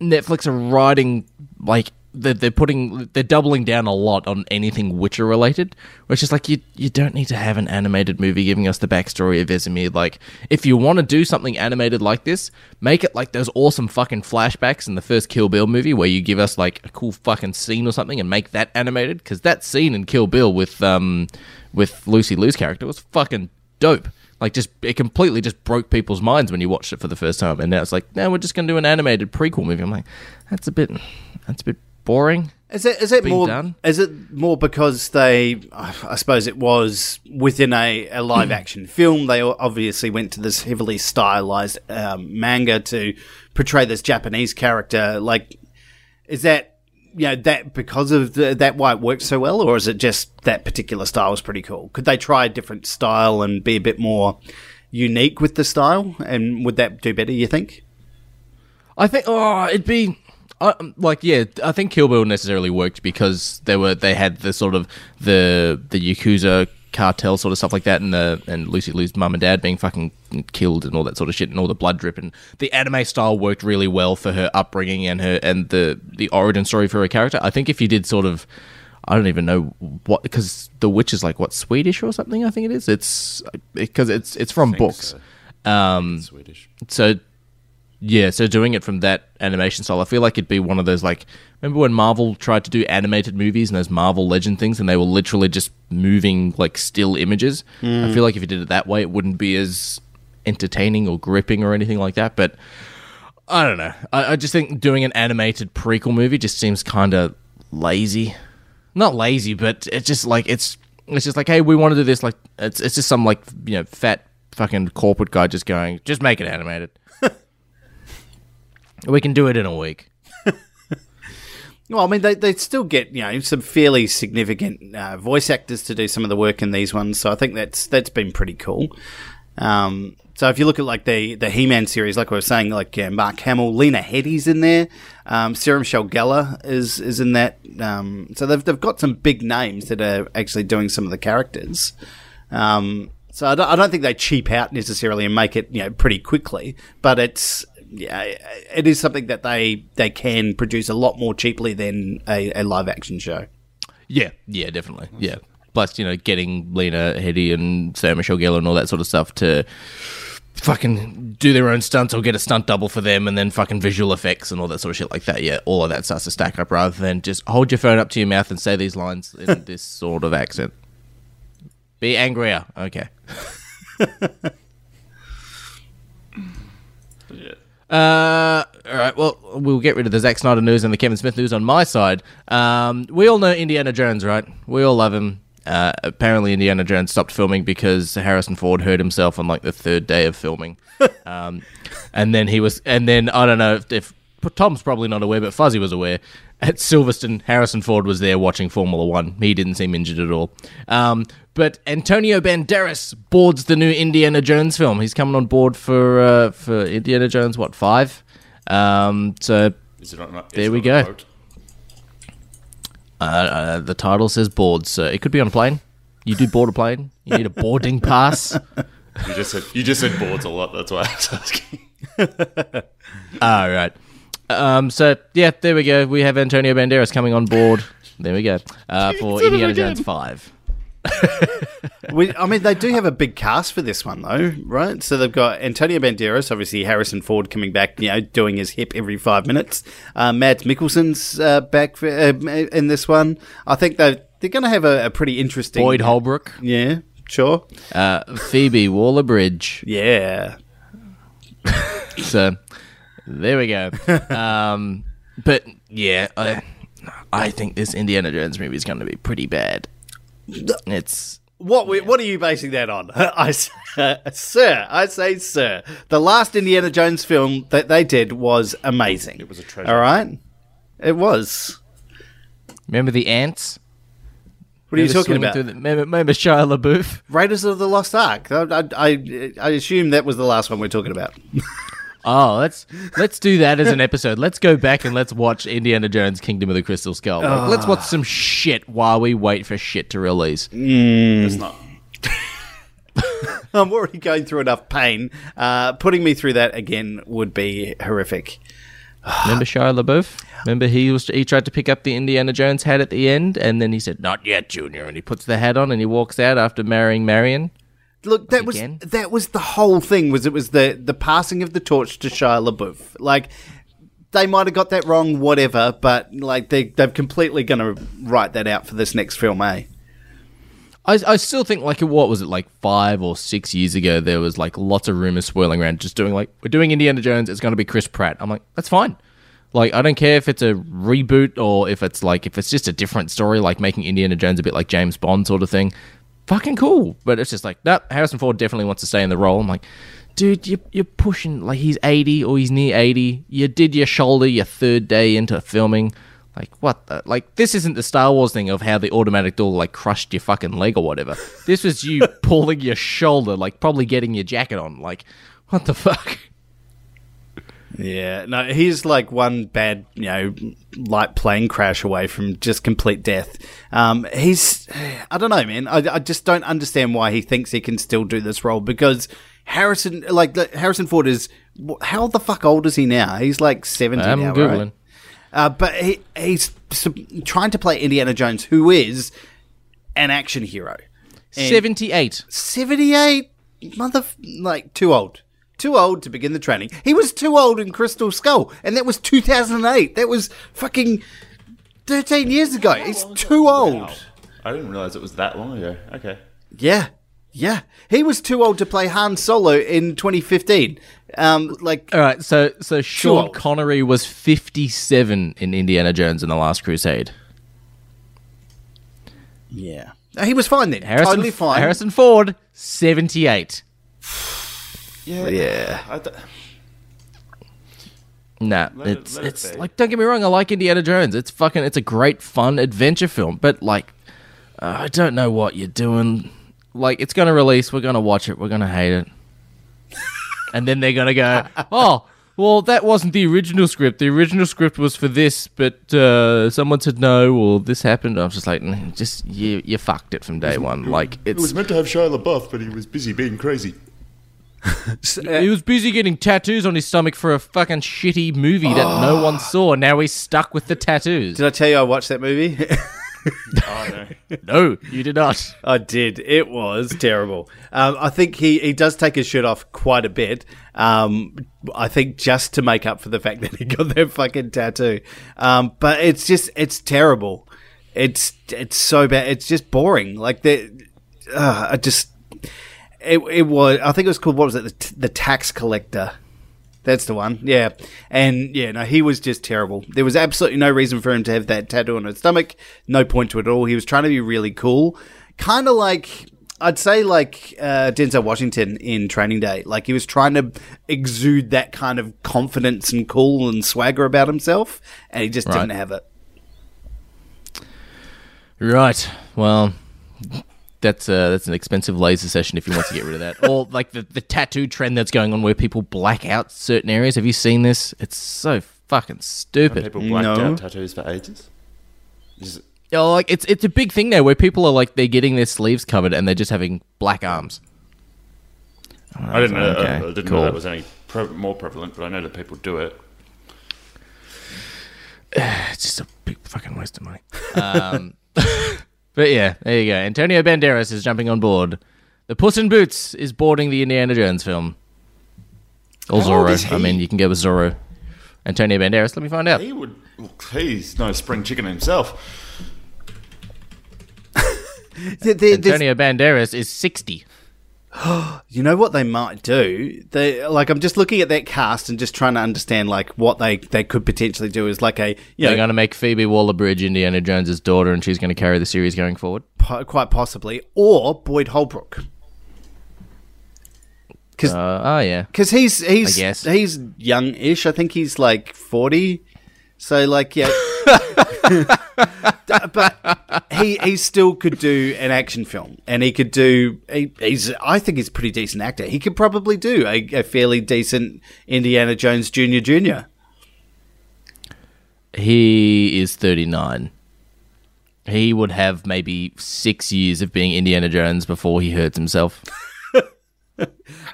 Netflix are writing like they're, they're putting they're doubling down a lot on anything Witcher related. Which is like you you don't need to have an animated movie giving us the backstory of Vesemir. Like if you want to do something animated like this, make it like those awesome fucking flashbacks in the first Kill Bill movie where you give us like a cool fucking scene or something and make that animated. Because that scene in Kill Bill with um with Lucy Liu's character was fucking dope. Like just it completely just broke people's minds when you watched it for the first time, and now it's like, now we're just gonna do an animated prequel movie. I'm like, that's a bit, that's a bit boring. Is it is it more done. is it more because they I suppose it was within a, a live action film. They obviously went to this heavily stylized um, manga to portray this Japanese character. Like is that you know that because of the, that why it works so well or is it just that particular style is pretty cool? Could they try a different style and be a bit more unique with the style? And would that do better you think? I think oh, it'd be uh, like yeah. I think Kill Bill necessarily worked because they were they had the sort of the the yakuza cartel sort of stuff like that, and the and Lucy Liu's mum and dad being fucking killed and all that sort of shit, and all the blood drip, and the anime style worked really well for her upbringing and her and the the origin story for her character. I think if you did sort of I don't even know what because The Witch is like what Swedish or something. I think it is. It's because it's it's from books. so. Um, Swedish. so Yeah, so doing it from that animation style, I feel like it'd be one of those like remember when Marvel tried to do animated movies and those Marvel Legend things, and they were literally just moving like still images. I mm. feel like if you did it that way, it wouldn't be as entertaining or gripping or anything like that. But I don't know. I, I just think doing an animated prequel movie just seems kind of lazy. Not lazy, but it's just like it's it's just like hey, we want to do this. Like it's it's just some like you know fat fucking corporate guy just going just make it animated. We can do it in a week. <laughs> Well, I mean, they they still get you know some fairly significant uh, voice actors to do some of the work in these ones, so I think that's that's been pretty cool. Um, so if you look at like the the He Man series, like we were saying, like Mark Hamill, Lena Headey's in there, um, Sarah Michelle Gellar is is in that. Um, so they've they've got some big names that are actually doing some of the characters. Um, so I don't, I don't think they cheap out necessarily and make it you know pretty quickly, but it's yeah, it is something that they they can produce a lot more cheaply than a, a live action show. Yeah, yeah, definitely. Yeah. Plus, you know, getting Lena Headey and Sarah Michelle Gellar and all that sort of stuff to fucking do their own stunts or get a stunt double for them and then fucking visual effects and all that sort of shit like that. Yeah, all of that starts to stack up rather than just hold your phone up to your mouth and say these lines in <laughs> this sort of accent. Be angrier. Okay. <laughs> Yeah. Uh, all right. Well, we'll get rid of the Zack Snyder news and the Kevin Smith news on my side. Um, we all know Indiana Jones, right? We all love him. Uh, apparently, Indiana Jones stopped filming because Harrison Ford hurt himself on like the third day of filming. <laughs> um, and then he was, and then I don't know if, if Tom's probably not aware, but Fuzzy was aware. At Silverstone, Harrison Ford was there watching Formula One. He didn't seem injured at all. Um, but Antonio Banderas boards the new Indiana Jones film. He's coming on board for uh, for Indiana Jones. What five? Um, so Is it on, is There we go. uh, uh, the title says board, so it could be on a plane. You do board a plane. You need a boarding <laughs> pass. You just said you just said boards a lot. That's why I was asking. <laughs> All right. Um, so yeah, there we go. We have Antonio Banderas coming on board. <laughs> There we go uh, for Indiana Jones Five. <laughs> We, I mean, they do have a big cast for this one, though, right? So they've got Antonio Banderas, obviously Harrison Ford coming back, you know, doing his hip every five minutes. Uh, Mads Mikkelsen's uh, back for, uh, in this one. I think they they're going to have a, a pretty interesting. Boyd Holbrook, Yeah, sure. uh, Phoebe Waller Bridge. <laughs> Yeah. So there we go. <laughs> Um, but yeah, I, I think this Indiana Jones movie is going to be pretty bad. It's What we, what are you basing that on? <laughs> I, s- <laughs> sir, I say, sir, the last Indiana Jones film that they did was amazing. It was a treasure. All right, it was. remember the ants. What are you talking about? the- remember, remember Shia LaBeouf? Raiders of the Lost Ark. I, I, I, I assume that was the last one we're talking about. Oh, let's let's do that as an episode. Let's go back and let's watch Indiana Jones: Kingdom of the Crystal Skull. Like, Let's watch some shit while we wait for shit to release. It's not. <laughs> I'm already going through enough pain. Uh, putting me through that again would be horrific. <sighs> Remember Shia LaBeouf? Remember he was he tried to pick up the Indiana Jones hat at the end, and then he said, "Not yet, Junior," and he puts the hat on and he walks out after marrying Marion. Look, that was that was the whole thing. Was it was the the passing of the torch to Shia LaBeouf? Like they might have got that wrong, whatever. But like they they're completely going to write that out for this next film, eh? I, I still think like what was it like five or six years ago there was like lots of rumors swirling around just doing like we're doing Indiana Jones it's going to be Chris Pratt I'm like that's fine like I don't care if it's a reboot or if it's like if it's just a different story like making Indiana Jones a bit like James Bond sort of thing fucking cool but it's just like nope Harrison Ford definitely wants to stay in the role I'm like dude you, you're pushing like he's 80 or he's near 80 you did your shoulder your third day into filming like what the like this isn't the Star Wars thing of how the automatic door like crushed your fucking leg or whatever. This was you <laughs> pulling your shoulder, like probably getting your jacket on. Like what the fuck? Yeah, no, he's like one bad, you know, light plane crash away from just complete death. Um, he's, I don't know, man. I, I just don't understand why he thinks he can still do this role because Harrison, like Harrison Ford is, how the fuck old is he now? He's like seventy I'm now, googling. right? Uh, but he, he's trying to play Indiana Jones, who is an action hero. And- Seventy eight. 78 mother like too old too old to begin the training. He was too old in Crystal Skull, and that was 2008. That was fucking 13 years ago. He's too old. Wow. I didn't realize it was that long ago. Okay. Yeah, yeah. He was too old to play Han Solo in 2015. Um, like, All right, so so Sean old. Connery was 57 in Indiana Jones and the Last Crusade. yeah, he was fine then. Harrison, totally fine. Harrison Ford, 78. <sighs> <sighs> Yeah. Yeah. I d- Nah, Let it's it it's be. like don't get me wrong, I like Indiana Jones. It's fucking it's a great fun adventure film, but like uh, I don't know what you're doing. Like it's going to release, we're going to watch it, we're going to hate it. <laughs> and then they're going to go, "Oh, well that wasn't the original script. The original script was for this, but uh, someone said no or this happened." I was just like, "Mm, just you you fucked it from day one. Like it was meant to have Shia LaBeouf, but he was busy being crazy. He was busy getting tattoos on his stomach for a fucking shitty movie that no one saw. Now he's stuck with the tattoos. Did I tell you I watched that movie? <laughs> Oh no. No, you did not. I did. It was terrible. Um, I think he, he does take his shirt off quite a bit. Um, I think just to make up for the fact that he got that fucking tattoo. Um, but it's just it's terrible. It's it's so bad. It's just boring. Like the uh, I just it it was. I think it was called what was it? The, t- the tax collector. That's the one. Yeah. And yeah, no, he was just terrible. There was absolutely no reason for him to have that tattoo on his stomach. No point to it at all. He was trying to be really cool. Kind of like, I'd say like uh, Denzel Washington in Training Day. Like he was trying to exude that kind of confidence and cool and swagger about himself. And he just Right. didn't have it. Right. Well, that's uh, that's an expensive laser session if you want to get rid of that. <laughs> or like the the tattoo trend that's going on where people black out certain areas. Have you seen this? It's so fucking stupid. People blacked No. out tattoos for ages. Is- Oh, like it's it's a big thing now where people are like they're getting their sleeves covered and they're just having black arms. I didn't know. Okay, I didn't cool. know that was any pre- more prevalent, but I know that people do it. <sighs> It's just a big fucking waste of money. Um, <laughs> <laughs> but yeah, there you go. Antonio Banderas is jumping on board. The Puss in Boots is boarding the Indiana Jones film. Or How Zorro. I mean, you can go with Zorro. Antonio Banderas. Let me find out. He would. Look, he's no spring chicken himself. <laughs> There- there- there's- Antonio Banderas is 60. <gasps> You know what they might do? They like I'm just looking at that cast and just trying to understand like what they they could potentially do is like a you They're going to make Phoebe Waller-Bridge Indiana Jones's daughter, and she's going to carry the series going forward. po- quite possibly or Boyd Holbrook. Because Uh, oh yeah. Because he's he's he's young-ish. I think he's like forty. So like yeah, <laughs> but he he still could do an action film, and he could do. He, he's I think he's a pretty decent actor. He could probably do a, a fairly decent Indiana Jones Junior Junior. He is 39. He would have maybe six years of being Indiana Jones before he hurts himself. <laughs>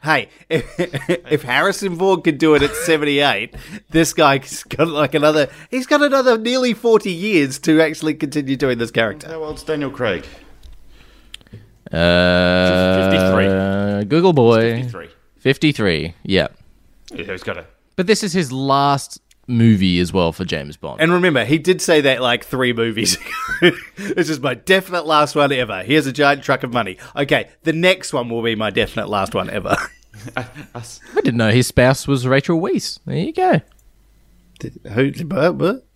Hey, if, if Harrison Ford could do it at seventy eight, this guy's got like another. He's got another nearly forty years to actually continue doing this character. How old's Daniel Craig? Uh, 53. Google boy. 53. 53. Yeah. Yeah, he's got a. But this is his last movie as well for James Bond. And remember, he did say that like three movies <laughs> ago. this is my definite last one ever. Here's a giant truck of money. Okay, the next one will be my definite last one ever. <laughs> I didn't know his spouse was Rachel Weisz. There you go. Who? But, but?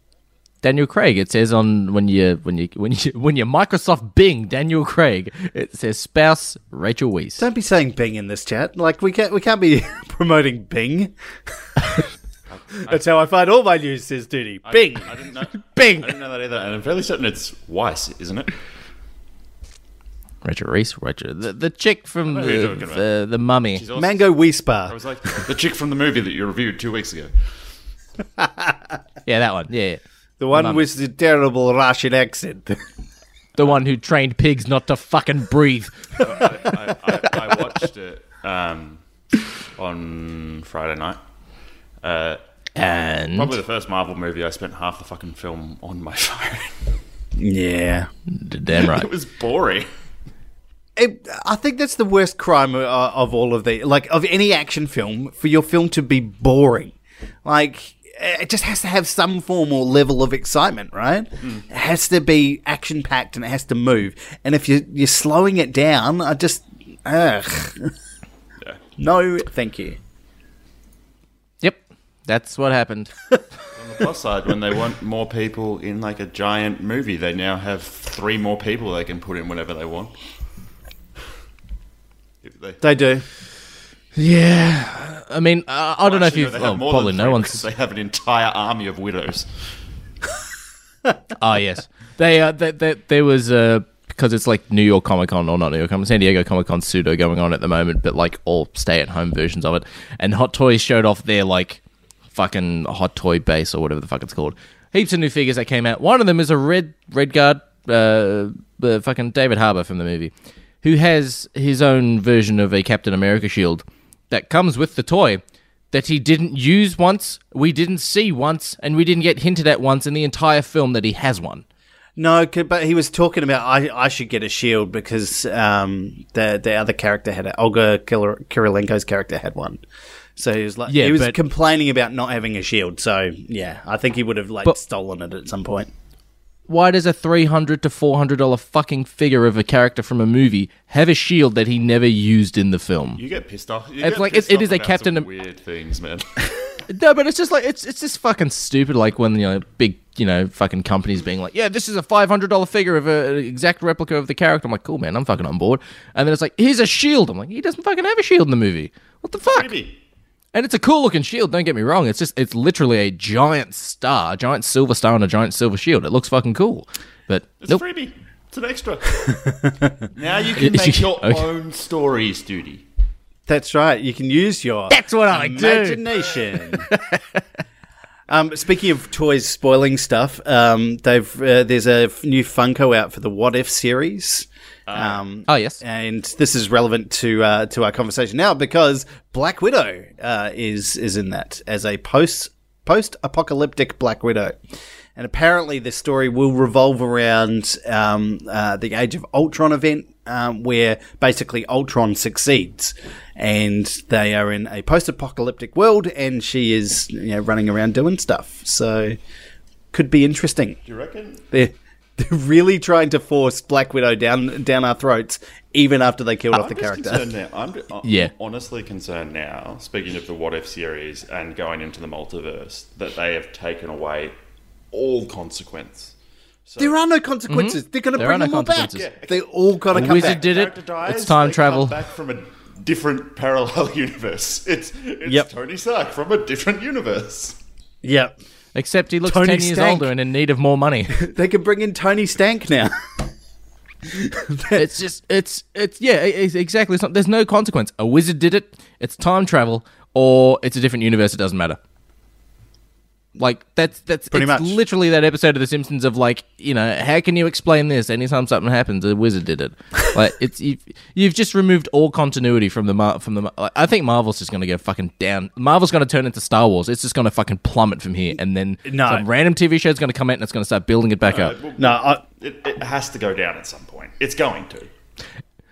Daniel Craig. It says on when you when you when you when you Microsoft Bing Daniel Craig. It says spouse Rachel Weisz. Don't be saying Bing in this chat. Like we can't we can't be <laughs> promoting Bing. <laughs> That's how I find all my news. Says Duty. Bing. I didn't know. <laughs> Bing. I didn't know that either, and I'm fairly certain it's Weiss, isn't it? Rachel Weisz. Rachel the, the chick from know who you're the, the the mummy. She's also- Mango I was like the chick from the movie that you reviewed two weeks ago. <laughs> Yeah, that one. Yeah, yeah. The one Mummy. with the terrible Russian accent. the one who trained pigs not to fucking breathe. I, I, I watched it um, on Friday night. Uh, And probably the first Marvel movie I spent half the fucking film on my <laughs> phone. yeah. damn right. <laughs> it was boring. It, I think that's the worst crime of, of all of the like of any action film for your film to be boring. Like it just has to have some form or level of excitement, right? It has to be action packed and it has to move. And if you you're slowing it down, I just ugh. <laughs> no, thank you. That's what happened. <laughs> On the plus side, when they want more people in like a giant movie, they now have three more people they can put in whenever they want. If they, They do. yeah, I mean, uh, I don't know if you've well, more probably no one's They have an entire army of widows. Oh yes, they uh, they, there was uh because it's like New York Comic Con or not New York Comic Con San Diego Comic Con pseudo going on at the moment, but like all stay at home versions of it. And Hot Toys showed off their like fucking Hot Toy base or whatever the fuck it's called. Heaps of new figures that came out. One of them is a red red guard, uh, the fucking David Harbour from the movie, who has his own version of a Captain America shield that comes with the toy that he didn't use once, we didn't see once, and we didn't get hinted at once in the entire film that he has one. No, but he was talking about I, I should get a shield because um, the the other character had it. Olga Kurylenko's character had one. So he was like, Yeah, he was but- complaining about not having a shield. So yeah, I think he would have like But- stolen it at some point. Why does a three hundred to four hundred dollar fucking figure of a character from a movie have a shield that he never used in the film? You get pissed off. You It's get like- pissed it- it off is a Captain some weird things, man. <laughs> No, but it's just like it's it's just fucking stupid. Like when you know big you know fucking companies being like, yeah, this is a five hundred dollar figure of a, an exact replica of the character. I'm like, cool, man, I'm fucking on board. And then it's like, here's a shield. I'm like, he doesn't fucking have a shield in the movie. What the fuck? Maybe. And it's a cool looking shield. Don't get me wrong. It's just it's literally a giant star, a giant silver star, and a giant silver shield. It looks fucking cool. But It's nope. freebie. It's an extra. <laughs> now you can <laughs> make your okay. own stories, duty. That's right. You can use your That's what I do. imagination. <laughs> um, speaking of toys spoiling stuff, um, they've uh, there's a new Funko out for the What If series. Um, Oh yes. and this is relevant to uh, to our conversation now because Black Widow uh, is is in that as a post post apocalyptic Black Widow, and apparently this story will revolve around um, uh, the Age of Ultron event, um, where basically Ultron succeeds, and they are in a post apocalyptic world, and she is you know running around doing stuff. So could be interesting. Do you reckon? They're, <laughs> they're really trying to force Black Widow down down our throats, even after they killed off I'm the just character. concerned now. I'm, <laughs> I'm Yeah. honestly concerned now, speaking of the What If series and going into the multiverse, that they have taken away all consequence. So There are no consequences. Mm-hmm. They're going to bring are no them all back. consequences. They all got to A come wizard back. did it. dies, It's time travel. Come back from a different parallel <laughs> universe. It's it's Yep. Tony Stark from a different universe. Yep. Except he looks Tony ten years Stank. older and in need of more money. <laughs> They can bring in Tony Stank now. <laughs> it's just it's it's yeah it's exactly it's not, there's no consequence a wizard did it it's time travel or it's a different universe it doesn't matter like that's that's Pretty it's much. literally that episode of the simpsons of like you know how can you explain this anytime something happens a wizard did it <laughs> like it's you've, you've just removed all continuity from the Mar- from the like, i think marvel's just going to go fucking down marvel's going to turn into star wars it's just going to fucking plummet from here and then No. some random tv show's going to come out and it's going to start building it back up Well, no, I, it, it has to go down at some point. It's going to.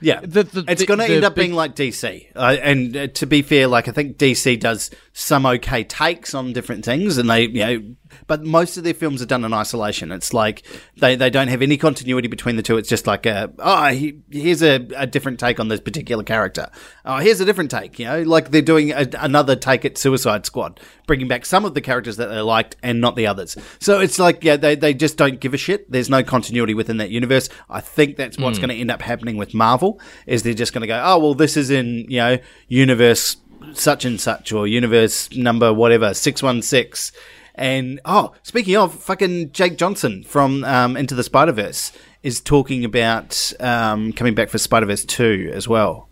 yeah. The- the- it's going to end up big- being like DC. Uh, and uh, to be fair, like I think DC does some okay takes on different things, and they, you know, but most of their films are done in isolation. It's like they, they don't have any continuity between the two. It's just like a oh he, here's a, a different take on this particular character. Oh here's a different take. You know, like they're doing a, another take at Suicide Squad, bringing back some of the characters that they liked and not the others. So it's like yeah they they just don't give a shit. There's no continuity within that universe. I think that's what's hmm. going to end up happening with Marvel is they're just going to go oh well this is in you know universe such and such or universe number whatever 616 and oh speaking of fucking jake johnson from um, into the spider-verse is talking about um, coming back for spider-verse 2 as well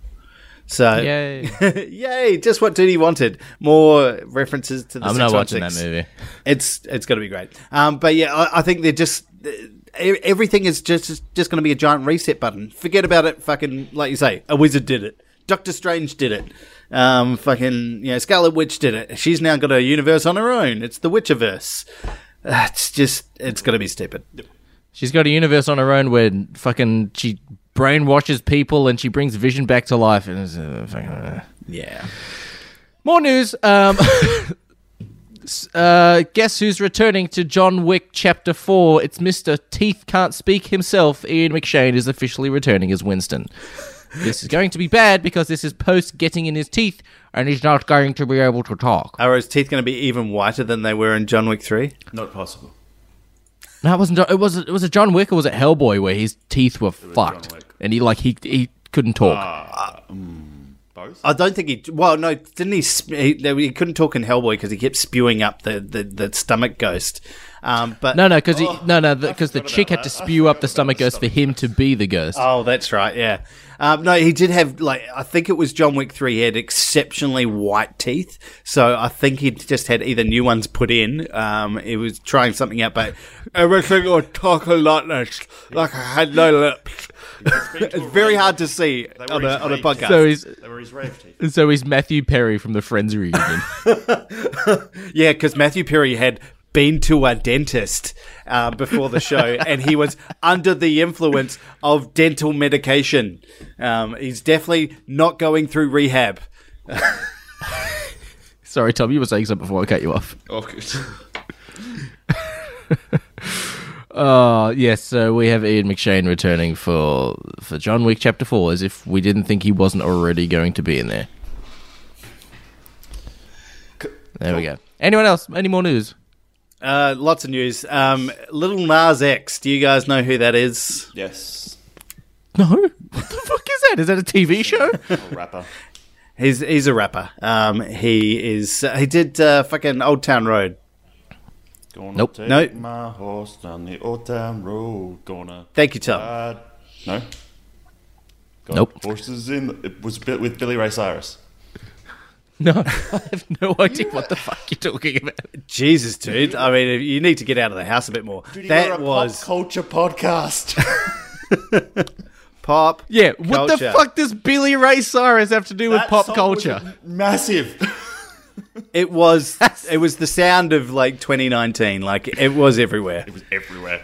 so Yay. <laughs> yay just what duty wanted more references to the i'm not watching that movie it's it's going to be great. Um, but yeah, I, I think they're just e- everything is just just going to be a giant reset button. Forget about it. Fucking like you say, a wizard did it. Doctor Strange did it. Um, fucking you know, Scarlet Witch did it. She's now got a universe on her own. It's the Witcherverse. Uh, It's just it's going to be stupid. She's got a universe on her own where fucking she brainwashes people and she brings Vision back to life. And it's, uh, fucking, uh. Yeah. More news. Um, <laughs> uh, guess who's returning to John Wick Chapter 4? It's Mr. Teeth Can't Speak himself. Ian McShane is officially returning as Winston. This is going to be bad because this is post getting in his teeth and he's not going to be able to talk. Are his teeth going to be even whiter than they were in John Wick 3? Not possible. No, it wasn't. It was. It was a John Wick or was it Hellboy where his teeth were fucked and he like he he couldn't talk. Ah, uh, mm, both? I don't think he. Well, no, didn't he? He, he couldn't talk in Hellboy because he kept spewing up the, the, the stomach ghost. Um, but no, no, because he oh, no no because the forgot chick about had to spew up the stomach the ghost for stomach him to be the ghost. Oh, that's right. Yeah. Um, no, he did have like I think it was John Wick three. He had exceptionally white teeth, so I think he just had either new ones put in. Um, he was trying something out, but everything would talk a lot less, like I had no lips. <laughs> it's very hard to see on a, on a podcast. So he's They were his rave teeth. so he's Matthew Perry from the Friends reunion. <laughs> Yeah, because Matthew Perry had been to a dentist uh, before the show, <laughs> and he was under the influence of dental medication. Um, he's definitely not going through rehab. <laughs> Sorry, Tom, you were saying something before I cut you off. Oh, good. Oh <laughs> yes, so we have Ian McShane returning for for John Wick Chapter Four, as if we didn't think he wasn't already going to be in there. There we go. Anyone else? Any more news? Uh, lots of news. Um, Little Nas X. Do you guys know who that is? Yes. No. What the fuck is that? Is that a TV show? <laughs> A rapper. He's he's a rapper. Um, he is. Uh, he did uh, fucking Old Town Road. Gonna Nope. take Nope. my horse down the old town road. Gonna Thank you, Tom. ride. No. Got Nope. Horses in. It was bit with Billy Ray Cyrus. No, <laughs> I have no idea what the fuck you're talking about. Jesus, dude. I mean, you need to get out of the house a bit more. Dude, that a was pop culture podcast. <laughs> pop. Yeah, what the fuck does Billy Ray Cyrus have to do with pop song was culture? massive. <laughs> It was. it was the sound of like 2019. Like it was everywhere. it was everywhere.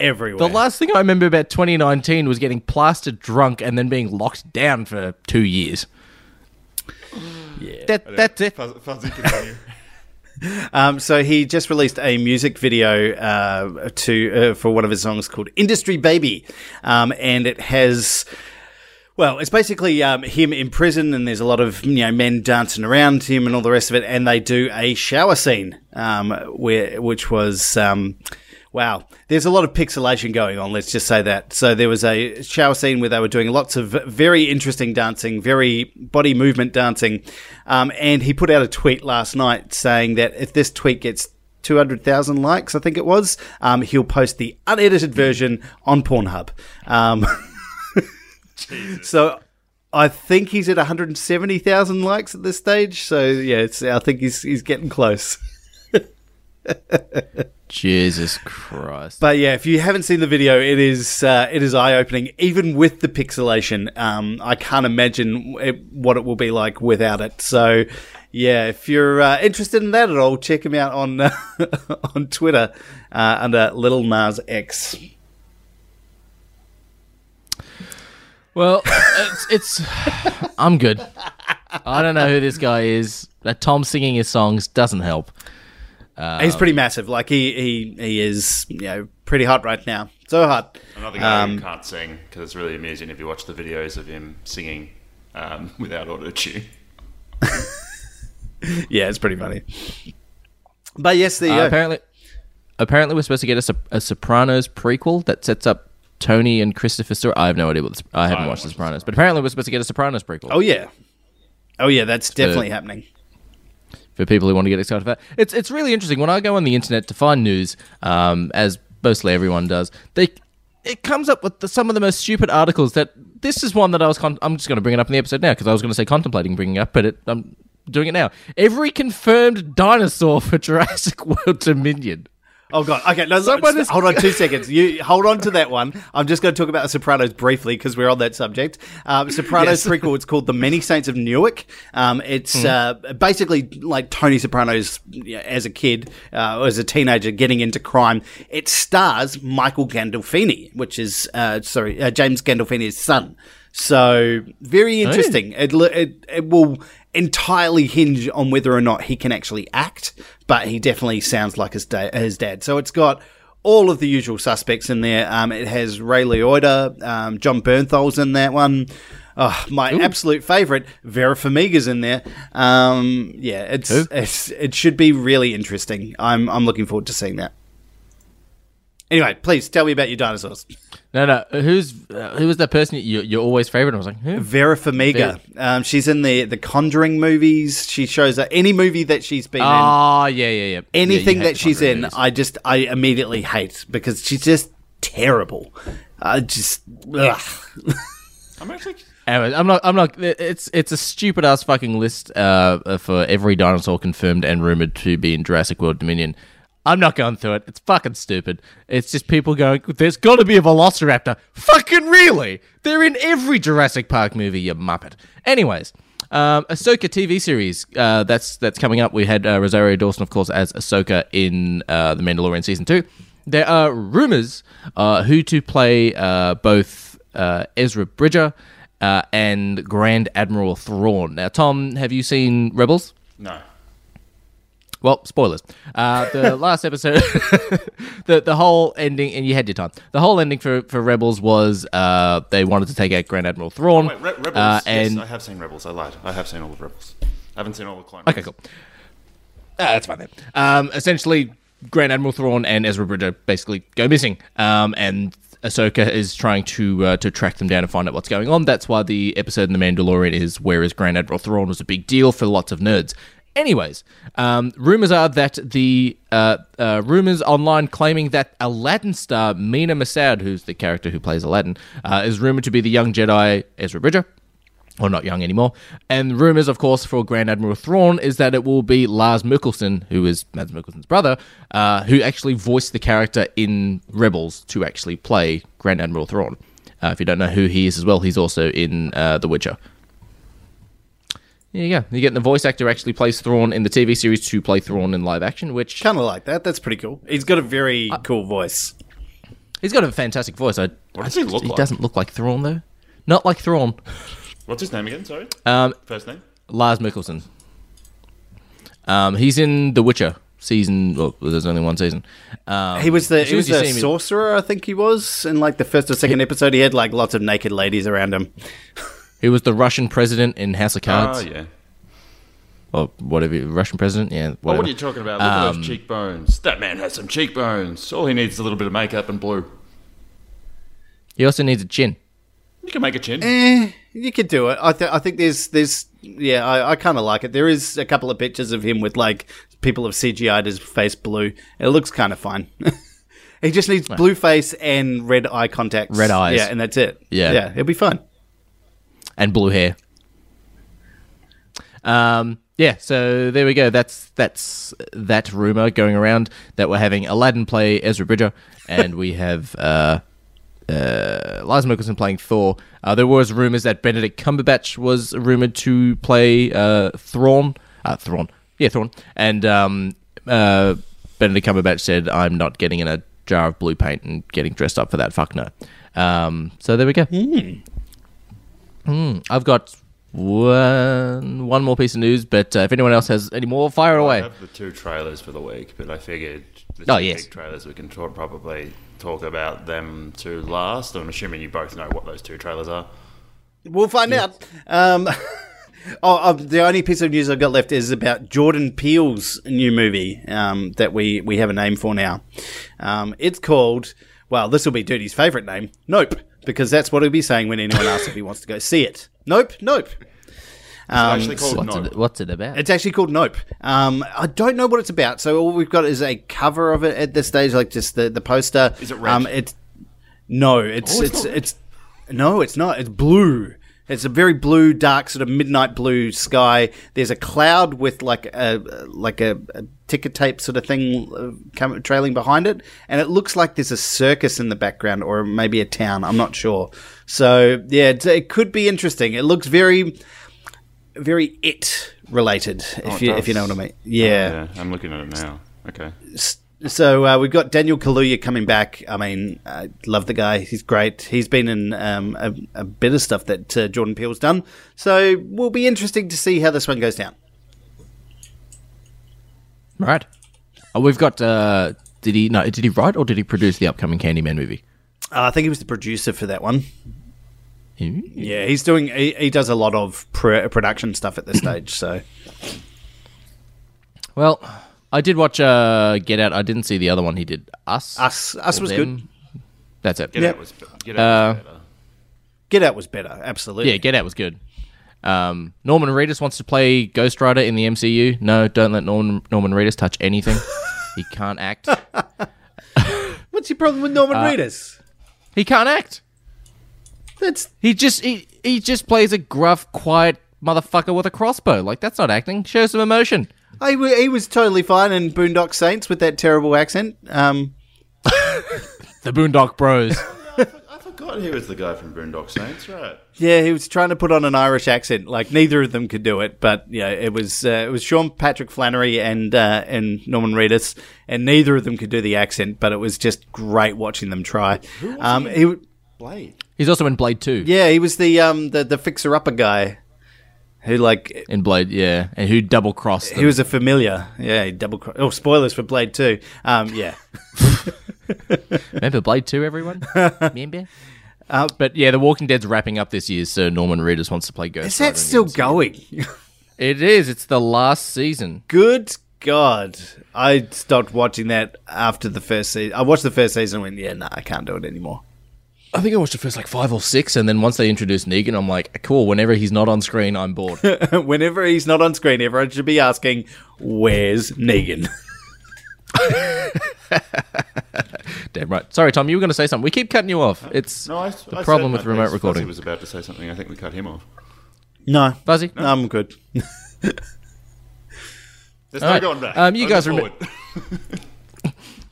Everywhere. The last thing I remember about 2019 was getting plastered drunk and then being locked down for two years. Yeah. That that's it. Fuzzy continue. <laughs> Um, so he just released a music video uh, to uh, for one of his songs called "Industry Baby," um, and it has. Well, it's basically um, him in prison, and there's a lot of you know men dancing around him and all the rest of it, and they do a shower scene, um, where which was um, wow. There's a lot of pixelation going on. Let's just say that. So there was a shower scene where they were doing lots of very interesting dancing, very body movement dancing, um, and he put out a tweet last night saying that if this tweet gets 200,000 likes, I think it was, um, he'll post the unedited version on Pornhub. Um, <laughs> so I think he's at 170,000 likes at this stage. So yeah, it's, I think he's he's getting close. <laughs> Jesus Christ. But yeah, if you haven't seen the video, it is uh, it is eye opening. Even with the pixelation, um, I can't imagine it, what it will be like without it. So yeah, if you're uh, interested in that at all, check him out on uh, <laughs> on Twitter uh, under Little Nas X. Well, it's, it's I'm good. I don't know who this guy is. That Tom singing his songs doesn't help. He's pretty massive. Like he he he is you know pretty hot right now. So hot. Another guy Um, who can't sing because it's really amusing if you watch the videos of him singing um, <laughs> without auto tune. <laughs> Yeah, it's pretty funny. But yes, there you Uh, apparently, apparently we're supposed to get a, a Sopranos prequel that sets up Tony and Christopher Stewart. I have no idea what. The, I haven't haven't watched The watched Sopranos, but apparently we're supposed to get a Sopranos prequel. Oh yeah, oh yeah, that's definitely happening. For people who want to get excited about. It's it's really interesting when I go on the internet to find news, um, as mostly everyone does. They it comes up with the, some of the most stupid articles. That this is one that I was. Con- I'm just going to bring it up in the episode now because I was going to say contemplating bringing up, but it, I'm doing it now. Every confirmed dinosaur for <laughs> Jurassic World Dominion. Oh god. Okay, no, Someone is- hold on <laughs> two seconds. You hold on to that one. I'm just going to talk about The Sopranos briefly because we're on that subject. Um, Sopranos <laughs> prequel. It's called The Many Saints of Newark. Um, it's uh, basically like Tony Soprano's yeah, as a kid, uh, as a teenager, getting into crime. It stars Michael Gandolfini, which is uh, sorry uh, James Gandolfini's son. So very interesting. It, it it will entirely hinge on whether or not he can actually act, but he definitely sounds like his, da- his dad. So it's got all of the usual suspects in there. Um, it has Ray Liotta, um, Jon Bernthal's in that one. Oh, my absolute favorite, Vera Farmiga's in there. Um, yeah, it's, it's it should be really interesting. I'm I'm looking forward to seeing that. Anyway, please tell me about your dinosaurs. No, no. Who's uh, who was that person you, you're always favorite? I was like, who? Vera Farmiga. Um, she's in the the Conjuring movies. She shows up any movie that she's been in. Oh, yeah, yeah, yeah. anything Yeah, you hate that she's Conjuring in, movies. I just I immediately hate because she's just terrible. I just ugh. <laughs> I'm actually. Anyways, I'm not. I'm not. It's it's a stupid ass fucking list uh, for every dinosaur confirmed and rumored to be in Jurassic World Dominion. I'm not going through it. It's fucking stupid. It's just people going. There's got to be a Velociraptor. Fucking really? They're in every Jurassic Park movie. You muppet. Anyways. Um, Ahsoka TV series uh, that's that's coming up. We had uh, Rosario Dawson, of course, as Ahsoka in uh, the Mandalorian season two. There are rumors uh, who to play uh, both uh, Ezra Bridger and Grand Admiral Thrawn. Now, Tom, have you seen Rebels? No. Well, spoilers. Uh, the <laughs> last episode, <laughs> the the whole ending, and you had your time. The whole ending for, for Rebels was uh, they wanted to take out Grand Admiral Thrawn. Wait, Re- Rebels. uh, yes, and I have seen Rebels. I lied. I have seen all of Rebels. I haven't seen all the Clone Okay, cool. Ah, that's fine then. Um, essentially, Grand Admiral Thrawn and Ezra Bridger basically go missing, um, and Ahsoka is trying to uh, to track them down and find out what's going on. That's why the episode in The Mandalorian is where is Grand Admiral Thrawn was a big deal for lots of nerds. Anyways, um, rumors are that the uh, uh, rumors online claiming that Aladdin star Mena Massoud, who's the character who plays Aladdin, uh, is rumored to be the young Jedi Ezra Bridger or not young anymore. And rumors, of course, for Grand Admiral Thrawn is that it will be Lars Mikkelsen, who is Mads Mikkelsen's brother, uh, who actually voiced the character in Rebels to actually play Grand Admiral Thrawn. Uh, if you don't know who he is as well, he's also in uh, The Witcher. There you go. You're getting the voice actor actually plays Thrawn in the TV series to play Thrawn in live action, which kind of like that. That's pretty cool. He's got a very cool voice. he's got a fantastic voice. I, What does he look he like? doesn't look like Thrawn though. Not like Thrawn. What's his name again? Sorry. Um, First name. Lars Mikkelsen. Um, he's in The Witcher season. Well, there's only one season. Um, He was the he was as you a sorcerer, I think he was in like the first or second episode. He had like lots of naked ladies around him. <laughs> He was the Russian president in House of Cards. Oh yeah. or whatever. Russian president, yeah. Oh, Whatever. what are you talking about? Look at those cheekbones. That man has some cheekbones. All he needs is a little bit of makeup and blue. He also needs a chin. You can make a chin. Eh, you could do it. I, th- I think there's there's yeah, I, I kind of like it. There is a couple of pictures of him with like people have CGI'd his face blue. It looks kind of fine. <laughs> he just needs blue face and red eye contacts. Red eyes. Yeah, and that's it. Yeah. yeah, it'll be fun. And blue hair. Um, yeah, so there we go. That's that's that rumor going around that we're having Aladdin play Ezra Bridger, and we have uh, uh, Lars Mikkelsen playing Thor. Uh, there was rumors that Benedict Cumberbatch was rumored to play uh, Thrawn. Uh, Thrawn, yeah, Thrawn. And um, uh, Benedict Cumberbatch said, "I'm not getting in a jar of blue paint and getting dressed up for that. Fuck no." Um, so there we go. I've got one one more piece of news, but uh, if anyone else has any more, fire I away. have the two trailers for the week, but I figured the Oh, two yes. big trailers we can talk, probably talk about them to last. I'm assuming you both know what those two trailers are. We'll find out. Um, <laughs> oh, uh, the only piece of news I've got left is about Jordan Peele's new movie um, that we, we have a name for now. Um, it's called, well, this will be Dirty's favourite name, Nope, because that's what he'll be saying when anyone asks if he wants to go see it. Nope, nope. Um, Actually called What's No. it, what's it about? it's actually called Nope. Um, I don't know what it's about, so all we've got is a cover of it at this stage, like just the, the poster. Is it red? Um, it's no, it's Oh, it's it's it's no, it's not. It's blue. It's a very blue, dark sort of midnight blue sky. There's a cloud with like a like a, a ticker tape sort of thing uh, come, trailing behind it, and it looks like there's a circus in the background or maybe a town. I'm not sure. So yeah, it could be interesting. It looks very, very it related. If Oh, it you if you know what I mean. Yeah. Yeah, I'm looking at it now. Okay. So uh, we've got Daniel Kaluuya coming back. I mean, I love the guy. He's great. He's been in um, a, a bit of stuff that uh, Jordan Peele's done. So we'll be interesting to see how this one goes down. Right. Oh, we've got. Uh, did he no? Did he write or did he produce the upcoming Candyman movie? Uh, I think he was the producer for that one. Hmm? Yeah, he's doing. He, he does a lot of pr- production stuff at this <coughs> stage. So Well, I did watch uh, Get Out. I didn't see the other one he did. Us. us, us was Them. good. That's it. Get Yep. out was get out was Uh, better. Get Out was better. Absolutely. Yeah, Get Out was good. Um, Norman Reedus wants to play Ghost Rider in the MCU. No, don't let Norman Norman Reedus touch anything. he <laughs> can't act. <laughs> What's your problem with Norman Uh, Reedus? He can't act. That's He just he, he just plays a gruff, quiet motherfucker with a crossbow. Like that's not acting. Show some emotion. I, he was totally fine in Boondock Saints with that terrible accent. Um, <laughs> The Boondock Bros. I forgot he was the guy from Boondock Saints, right? Yeah, he was trying to put on an Irish accent. Like neither of them could do it, but yeah, it was uh, it was Sean Patrick Flanery and uh, and Norman Reedus, and neither of them could do the accent. But it was just great watching them try. Um, he, w- Blade. He's also in Blade Two. yeah, he was the um the the fixer upper guy, who like In Blade, yeah, and who double crossed. he was a familiar. Yeah, double. cro- Oh, spoilers for Blade Two. Um, yeah. <laughs> <laughs> Remember Blade 2, everyone? <laughs> Remember? Uh, but yeah, The Walking Dead's wrapping up this year, so Norman Reedus wants to play Ghost Is that the still going? It is. It's the last season. Good God. I stopped watching that after the first season. I watched the first season and went, yeah, nah, I can't do it anymore. I think I watched the first like five or six, and then once they introduced Negan, I'm like, cool. Whenever he's not on screen, I'm bored. <laughs> Whenever he's not on screen, everyone should be asking, where's Negan? <laughs> Damn right. Sorry, Tom. You were going to say something. We keep cutting you off. It's No, I, the I problem said with my remote recording. Fuzzy was about to say something. I think we cut him off. No. Fuzzy. No, I'm good. <laughs> There's All no right. going back. Um, you Only guys rem- forward. <laughs>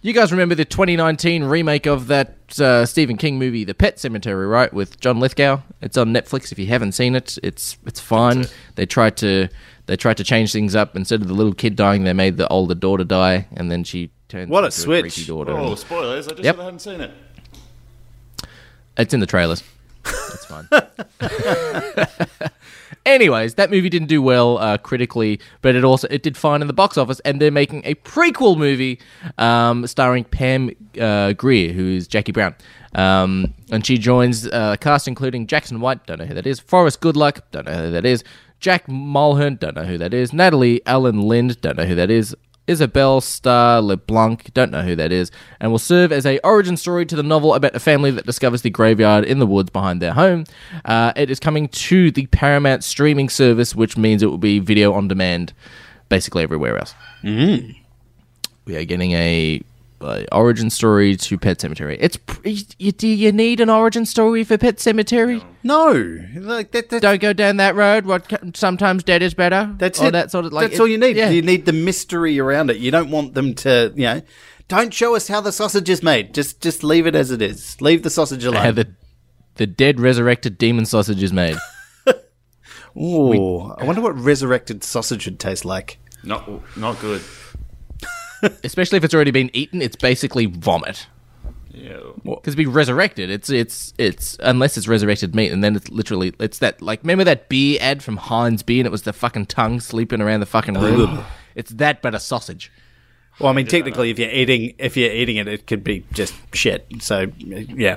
You guys remember the 2019 remake of that uh, Stephen King movie, The Pet Sematary, right? With John Lithgow. It's on Netflix. If you haven't seen it, it's it's fine. They tried to they tried to change things up. Instead of the little kid dying, they made the older daughter die, and then she turns What a into switch. creepy daughter. oh, and- spoilers! I just Yep. said I hadn't seen it. It's in the trailers. <laughs> It's fine. <laughs> Anyways, that movie didn't do well uh, critically, but it also it did fine in the box office, and they're making a prequel movie um, starring Pam uh, Grier, who is Jackie Brown, um, and she joins uh, a cast including Jackson White, don't know who that is, Forrest Goodluck, don't know who that is, Jack Mulhern, don't know who that is, Natalie Alyn Lind, don't know who that is, Isabelle Star LaBlanc, don't know who that is, and will serve as a origin story to the novel about a family that discovers the graveyard in the woods behind their home. Uh, it is coming to the Paramount streaming service, which means it will be video on demand, basically everywhere else. Mm. We are getting a, uh origin story to Pet Sematary. It's you, do you need an origin story for Pet Sematary? no. Like, that, that, Don't go down that road. What sometimes dead is better. that's Or it. That sort of like that's all you need. Yeah. You need the mystery around it. You don't want them to, you know, don't show us how the sausage is made. Just just leave it as it is. Leave the sausage alone. how the the dead resurrected demon sausage is made. <laughs> Ooh, I wonder what resurrected sausage would taste like. Not not good. Especially if it's already been eaten, it's basically vomit. Yeah. Because to be resurrected, it's it's it's unless it's resurrected meat, and then it's literally it's that like remember that beer ad from Heinz beer, and it was the fucking tongue sleeping around the fucking room. it's that, but a sausage. Well, I mean, technically, if you're eating if you're eating it, it could be just shit. So, yeah.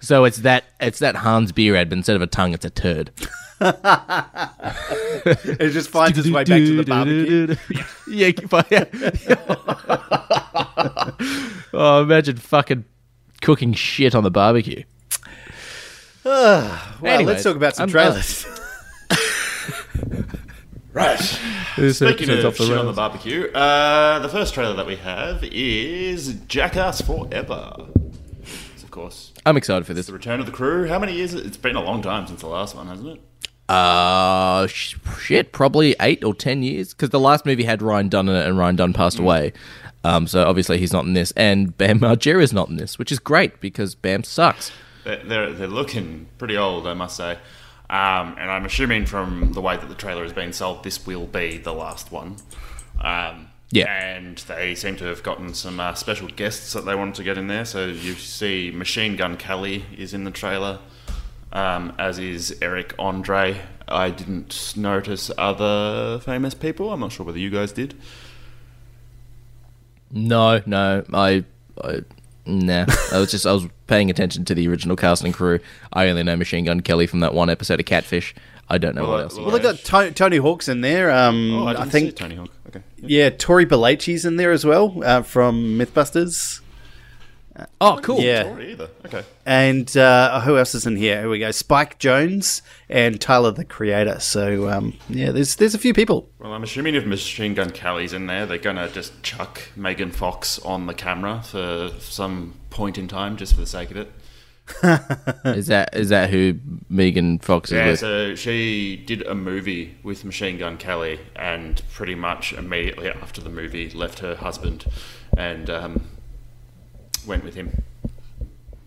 So it's that it's that Hans beer ad, but instead of a tongue, it's a turd. It just finds its way back to the barbecue. <laughs> yeah, but- <laughs> yeah. oh, imagine fucking cooking shit on the barbecue. <sighs> Well, Anyways, let's talk about some I'm- trailers. <laughs> Right. Speaking Speaking of shit on the barbecue, uh, the first trailer that we have is Jackass Forever. It's, of course, I'm excited for this. the return of the crew. How many years? It's been a long time since the last one, hasn't it? Uh, sh- shit, probably eight or ten years because the last movie had Ryan Dunn in it, and Ryan Dunn passed away. Um, so obviously he's not in this, and Bam Margera's not in this, which is great because Bam sucks. They're, they're, they're looking pretty old, I must say. Um, and I'm assuming from the way that the trailer has been sold, this will be the last one. Um, Yeah. And they seem to have gotten some uh, special guests that they wanted to get in there. So you see Machine Gun Kelly is in the trailer, um, as is Eric Andre. I didn't notice other famous people. I'm not sure whether you guys did. No, no, I, I nah. I was just I was paying attention to the original cast and crew. I only know Machine Gun Kelly from that one episode of Catfish. I don't know Well, what else. well, Well, they got to- Tony Hawk's in there. Um, Oh, I, I, didn't think, see Tony Hawk. Okay. yeah, Tory Belleci's in there as well uh, from MythBusters. Oh, cool. Yeah. Sorry either. Okay. And uh, who else is in here? Here we go. Spike Jonze and Tyler the Creator. So um, yeah, there's there's a few people. Well, I'm assuming if Machine Gun Kelly's in there, they're gonna just chuck Megan Fox on the camera for some point in time, just for the sake of it. <laughs> Is that is that who Megan Fox is Yeah, with? so she did a movie with Machine Gun Kelly, and pretty much immediately after the movie, left her husband and um, went with him.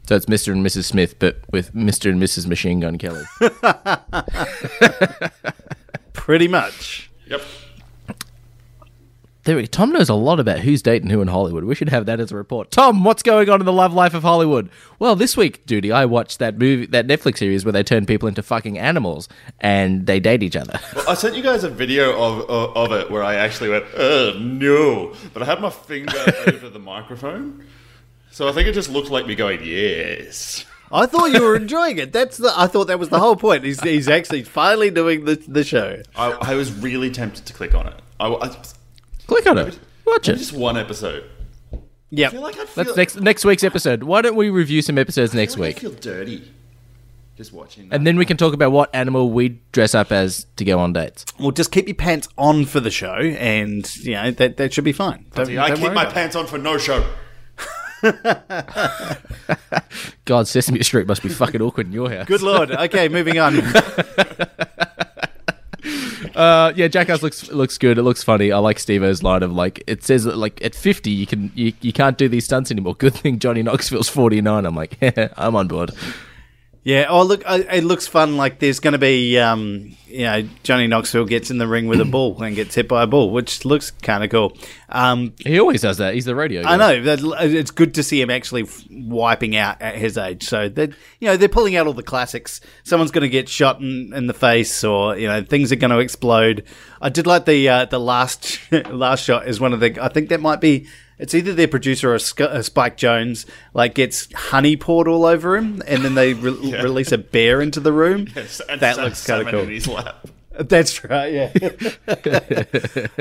So it's Mr. and Mrs. Smith, but with Mr. and Mrs. Machine Gun Kelly. <laughs> Pretty much. Yep. There, we- Tom knows a lot about who's dating who in Hollywood. We should have that as a report. Tom, what's going on in the love life of Hollywood? Well, this week, duty, I watched that movie, that Netflix series where they turn people into fucking animals and they date each other. Well, I sent you guys a video of, of, of it where I actually went, "Oh no!" But I had my finger <laughs> over the microphone, so I think it just looked like me going, "Yes." I thought you were enjoying it. That's the. I thought that was the whole point. He's, he's actually finally doing the the show. I, I was really tempted to click on it. I, I, Click on it. Watch it. just one episode. I Yep. feel like I feel, That's next next week's episode. Why don't we review some episodes I next feel like week? I feel dirty just watching. That. And then we can talk about what animal we dress up as to go on dates. Well, just keep your pants on for the show, and you know that that should be fine. Don't, See, I don't keep worry my about it. pants on for no show. God, Sesame Street must be fucking awkward in your house. Good lord. Okay, moving on. <laughs> Uh, yeah, Jackass looks looks good. It looks funny. I like Steve-O's line of like it says that like at fifty you can you, you can't do these stunts anymore. Good thing Johnny Knoxville's forty nine. I'm like, <laughs> I'm on board. Yeah. Oh, look, uh, it looks fun. Like there's going to be, um, you know, Johnny Knoxville gets in the ring with a bull and gets hit by a bull, which looks kind of cool. Um, He always does that. He's the radio. I know it's good to see him actually wiping out at his age. So that you know they're pulling out all the classics. Someone's going to get shot in, in the face, or you know things are going to explode. I did like the uh, the last <laughs> last shot is one of the. I think that might be. It's either their producer or Sc- uh, Spike Jonze. Like gets honey poured all over him, and then they re- <laughs> release a bear into the room. <laughs> Yes, and that sa- looks kind of cool. in his lap. <laughs> That's right, yeah.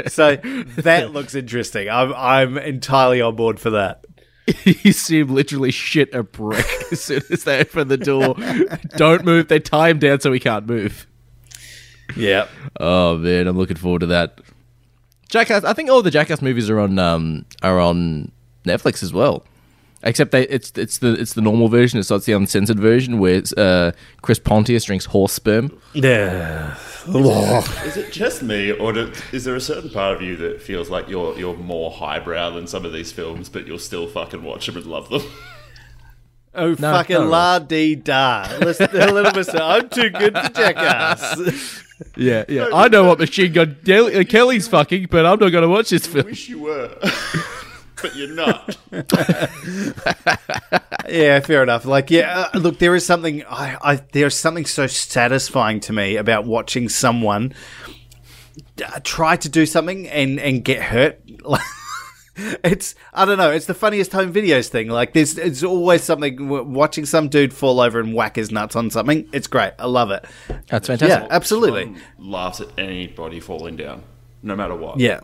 so that looks interesting. I'm I'm entirely on board for that. you see him literally shit a brick as soon as they open the door. Don't move. They tie him down so he can't move. Yeah. Oh man, I'm looking forward to that. Jackass. I think all the Jackass movies are on um are on Netflix as well. Except they it's it's the it's the normal version. It's not the uncensored version where it's, uh, Chris Pontius drinks horse sperm. Yeah. <laughs> Is it just me, or do, is there a certain part of you that feels like you're you're more highbrow than some of these films, but you'll still fucking watch them and love them? <laughs> Oh, No, fucking no. la dee da. Listen, a little bit. I'm too good for jackass. <laughs> Yeah, yeah. I know what Machine Gun Del- uh, Kelly's fucking, but I'm not going to watch this film. I wish you were, <laughs> but you're not. <laughs> yeah, fair enough. Like, yeah, uh, look, there is something. I, I there's something so satisfying to me about watching someone uh, try to do something and and get hurt. <laughs> It's I don't know. It's the funniest home videos thing. Like there's it's always something watching some dude fall over and whack his nuts on something. It's great. I love it. That's fantastic. Yeah, absolutely. One laughs at anybody falling down, no matter what. Yeah.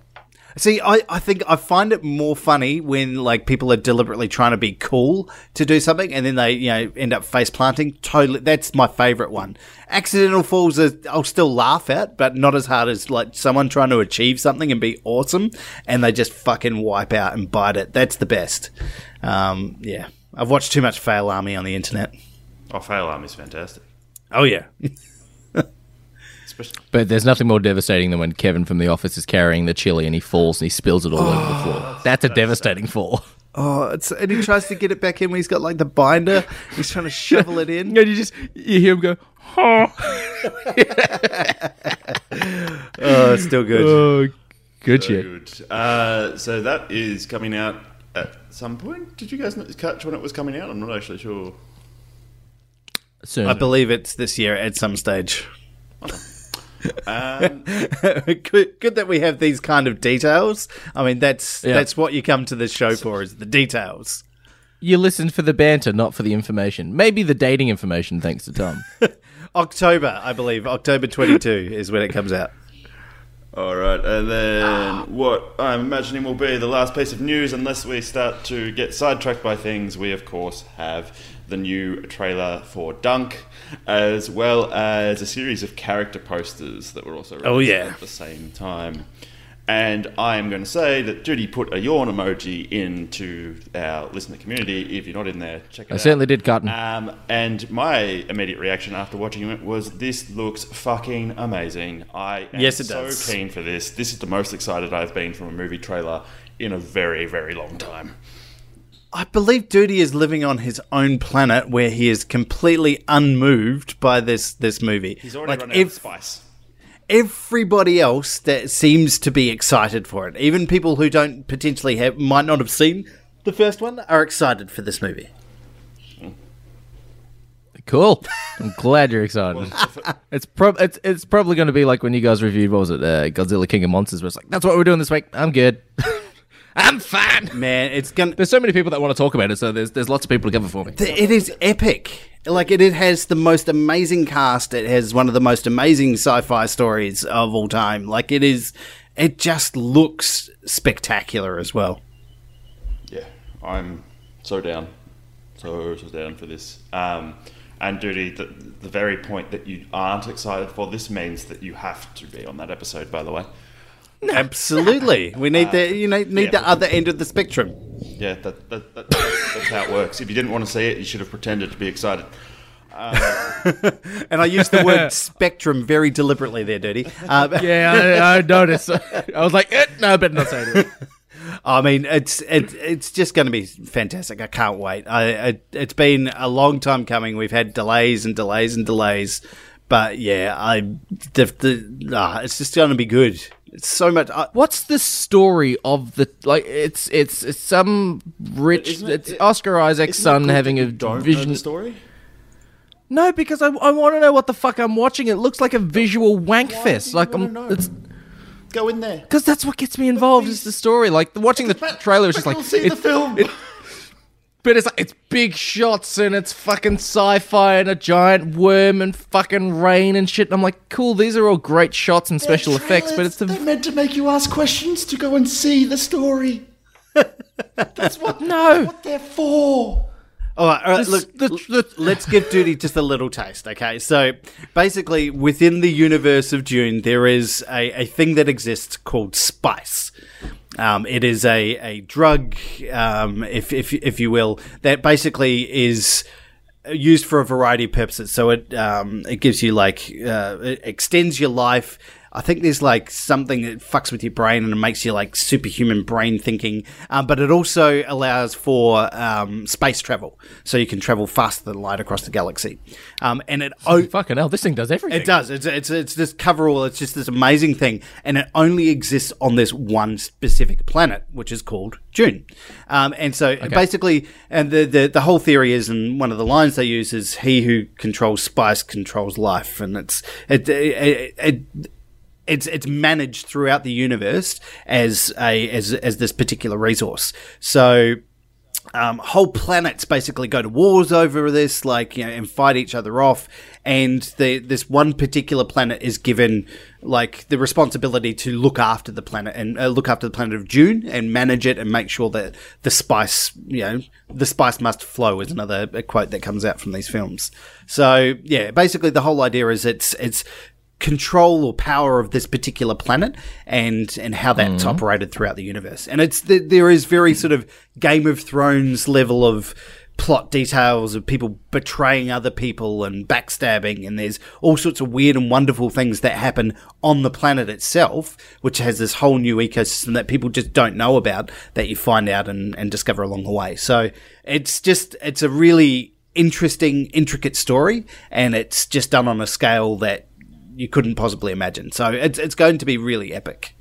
See, I, I think I find it more funny when like people are deliberately trying to be cool to do something and then they, you know, end up face planting. Totally that's my favourite one. Accidental falls are, I'll still laugh at, but not as hard as like someone trying to achieve something and be awesome and they just fucking wipe out and bite it. That's the best. Um, yeah. I've watched too much Fail Army on the internet. Oh, Fail Army's fantastic. Oh yeah. <laughs> Especially, But there's nothing more devastating than when Kevin from The Office is carrying the chili and he falls and he spills it all over the floor. That's a devastating fall. Oh, it's, and he tries to get it back in when he's got like the binder. He's trying to shovel it in. <laughs> And you just you hear him go, oh, <laughs> Oh, it's still good. oh good very shit. good. Uh, so that is coming out at some point. Did you guys catch when it was coming out? I'm not actually sure. Soon. I believe it's this year at some stage. Um, <laughs> good, good that we have these kind of details. I mean, that's Yeah. that's what you come to this show for is the details. you listen for the banter, not for the information. Maybe the dating information, thanks to Tom. <laughs> October, I believe, October twenty two is when it comes out. All right, and then what I'm imagining will be the last piece of news, unless we start to get sidetracked by things. We, of course, have the new trailer for Dune, as well as a series of character posters that were also released Oh, yeah. at the same time. And I am going to say that Judy put a yawn emoji into our listener community. If you're not in there, check it I out. I certainly did, Cotton. Um, and my immediate reaction after watching it was, "This looks fucking amazing." I am Yes, it so does. keen for this. This is the most excited I've been from a movie trailer in a very, very long time. I believe Duty is living on his own planet where he is completely unmoved by this this movie. He's already like run out ev- of spice. everybody else that seems to be excited for it, even people who don't potentially have might not have seen the first one, are excited for this movie. Cool. I'm glad you're excited. it's prob it's it's probably going to be like when you guys reviewed what was it, uh, Godzilla King of Monsters, where it's like that's what we're doing this week. I'm good. <laughs> I'm fine. Man, it's gonna. There's so many people that want to talk about it, so there's there's lots of people to cover for me. th- It is epic. Like it, it has the most amazing cast. It has one of the most amazing sci-fi stories of all time. Like it is, it just looks spectacular as well. Yeah, I'm so down, so so down for this. Um, and Duty, the, the very point that you aren't excited for, this means that you have to be on that episode. By the way, Absolutely, <laughs> we need the you know need yeah. the other end of the spectrum. yeah, that, that, that that's, that's how it works. If you didn't want to see it, you should have pretended to be excited. <laughs> And I used the word spectrum very deliberately there, Dirty. Um, <laughs> Yeah, I, I noticed. I was like, eh, no, I better not say it. I mean, it's it, it's just going to be fantastic. I can't wait. I, I it's been a long time coming. We've had delays and delays and delays, but yeah, I the, the ah, it's just going to be good. It's so much. I, What's the story of the like? It's it's, it's some rich. Isn't it- it's Oscar Isaac's son having a you don't know vision. the story. No, because I, I want to know what the fuck I'm watching. It looks like a visual wank do fest. Like I'm. know? It's Go in there. because that's what gets me involved. Is the story like watching the trailer is just like You'll see it- the film. it- but it's like it's big shots and it's fucking sci-fi and a giant worm and fucking rain and shit. And I'm like, cool. These are all great shots and special effects, but it's the meant to make you ask questions to go and see the story. <laughs> That's what no. what they're for. all right, all right, The- look, the- the- let's give Duty just a little taste, okay? So basically, within the universe of Dune, there is a, a thing that exists called spice. Um, it is a, a drug, um, if, if, if you will, that basically is used for a variety of purposes. So it um, it gives you like uh, it extends your life. I think there's like something that fucks with your brain and it makes you like superhuman brain thinking. Um, but it also allows for um, space travel, so you can travel faster than light across the galaxy. Um, and it o- Fucking hell, this thing does everything. it does. It's it's it's this coverall. It's just this amazing thing, and it only exists on this one specific planet, which is called Dune. Um, and so basically, and the, the the whole theory is, and one of the lines they use is, "He who controls spice controls life," and it's it. it, it it's it's managed throughout the universe as a as as this particular resource. So um, whole planets basically go to wars over this, like you know, and fight each other off. And the this one particular planet is given like the responsibility to look after the planet and uh, look after the planet of Dune and manage it and make sure that the spice, you know, the spice must flow is another quote that comes out from these films. So yeah, basically the whole idea is it's it's control or power of this particular planet and and how that's mm-hmm. operated throughout the universe and it's th- there is very sort of game of thrones level of plot details of people betraying other people and backstabbing, and there's all sorts of weird and wonderful things that happen on the planet itself, which has this whole new ecosystem that people just don't know about that you find out and, and discover along the way. So it's just, it's a really interesting, intricate story, and it's just done on a scale that you couldn't possibly imagine. So it's, it's going to be really epic.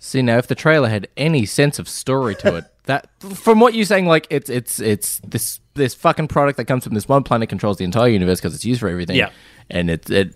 See now, if the trailer had any sense of story to it, <laughs> that from what you're saying, like it's it's it's this this fucking product that comes from this one planet controls the entire universe because it's used for everything. Yeah. and it's it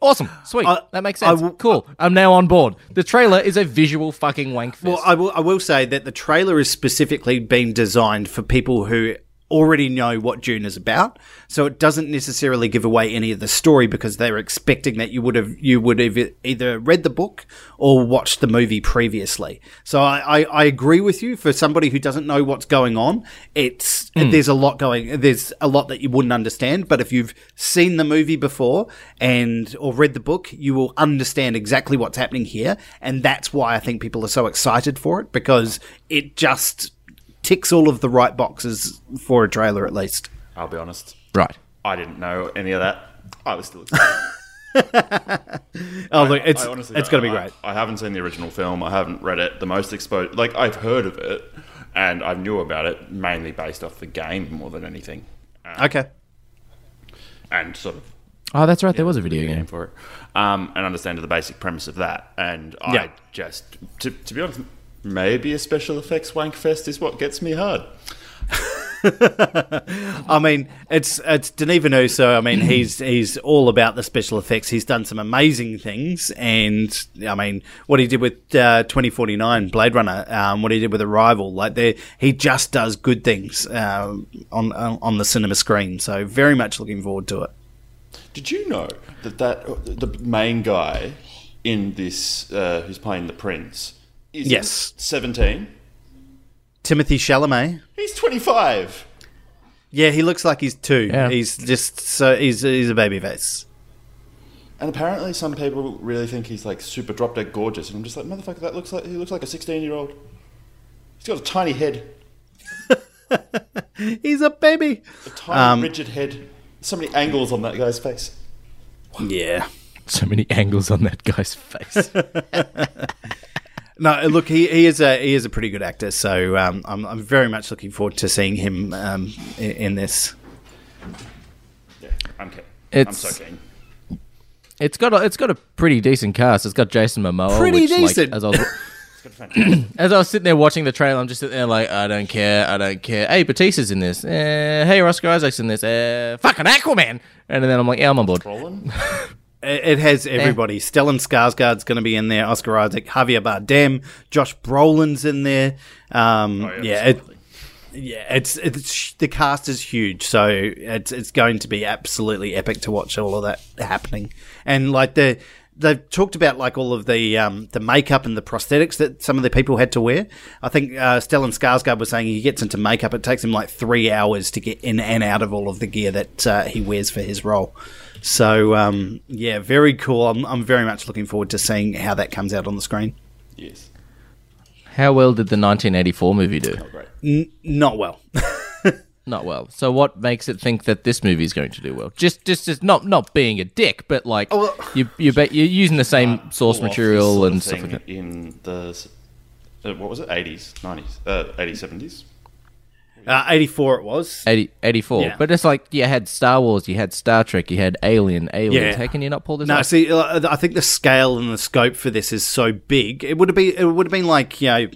awesome, sweet. I- that makes sense. cool. I'm now on board. The trailer is a visual fucking wank fest. Well, I will, I will say that the trailer is specifically been designed for people who already know what Dune is about, so it doesn't necessarily give away any of the story because they're expecting that you would have you would have either read the book or watched the movie previously. So I, I, I agree with you. For somebody who doesn't know what's going on, it's hmm. there's a lot going. There's a lot that you wouldn't understand. But if you've seen the movie before and or read the book, you will understand exactly what's happening here, and that's why I think people are so excited for it because it just ticks all of the right boxes for a trailer, at least. I'll be honest. right. I didn't know any of that. I was still excited. <laughs> Oh, look, it's honestly it's going to be I- great. I, haven't seen the original film. I haven't read it. The most exposed, like I've heard of it, and I knew about it mainly based off the game more than anything, Okay. and sort of Oh, that's right. There was a video game game. for it, um, and understand the basic premise of that. And I Yeah. just, to, to be honest, maybe a special effects wank fest is what gets me hard. <laughs> I mean, it's it's Denis Villeneuve, so I mean, he's <clears throat> he's all about the special effects. He's done some amazing things, and I mean, what he did with uh, twenty forty nine Blade Runner, um, what he did with Arrival, like there, he just does good things uh, on on on the cinema screen. So very much looking forward to it. Did you know that that the main guy in this uh, who's playing the prince is Yes. seventeen? Timothée Chalamet. He's twenty five. Yeah, he looks like he's two. Yeah. He's just so he's he's a baby face. And apparently, some people really think he's like super drop dead gorgeous, and I'm just like, motherfucker, that looks like he looks like a 16 year old. He's got a tiny head, <laughs> He's a baby. a tiny um, rigid head. So many angles on that guy's face. Yeah. So many angles on that guy's face. <laughs> No, look, he, he is a he is a pretty good actor, so um, I'm I'm very much looking forward to seeing him um, in, in this. Yeah, I'm keen. It's- I'm so keen. it's got a, it's got a pretty decent cast. It's got Jason Momoa. Pretty which, like, decent. as I was <laughs> It's got fantastic. as I was sitting there watching the trailer, I'm just sitting there like, I don't care, I don't care. Hey, Bautista's in this. Eh, hey, Oscar Isaac's in this. Eh, fucking Aquaman. And then I'm like, yeah, I'm on board. <laughs> It, has everybody. Stellan Skarsgård's going to be in there. Oscar Isaac, Javier Bardem, Josh Brolin's in there. Um, Oh, yeah, yeah, it, yeah, it's it's the cast is huge, so it's it's going to be absolutely epic to watch all of that happening. And like the they've talked about like all of the um, the makeup and the prosthetics that some of the people had to wear. I think uh, Stellan Skarsgård was saying he gets into makeup. It takes him like three hours to get in and out of all of the gear that uh, he wears for his role. So um, yeah, very cool. I'm, I'm very much looking forward to seeing how that comes out on the screen. Yes. How well did the 1984 movie do? Oh, great. N- not well. <laughs> Not well. So what makes it think that this movie is going to do well? Just, just, just not, not being a dick, but like well- you, you, bet you're using the same source Pull off this material sort of and stuff thing like that. In the, uh, what was it, 80s, 90s, uh, 80s, 70s? Uh, 84 it was. 80, 84. Yeah. But it's like you had Star Wars, you had Star Trek, you had Alien, Aliens. Yeah. How can you not pull this No, off? see, uh, I think the scale and the scope for this is so big. It would have been, it would have been like you know,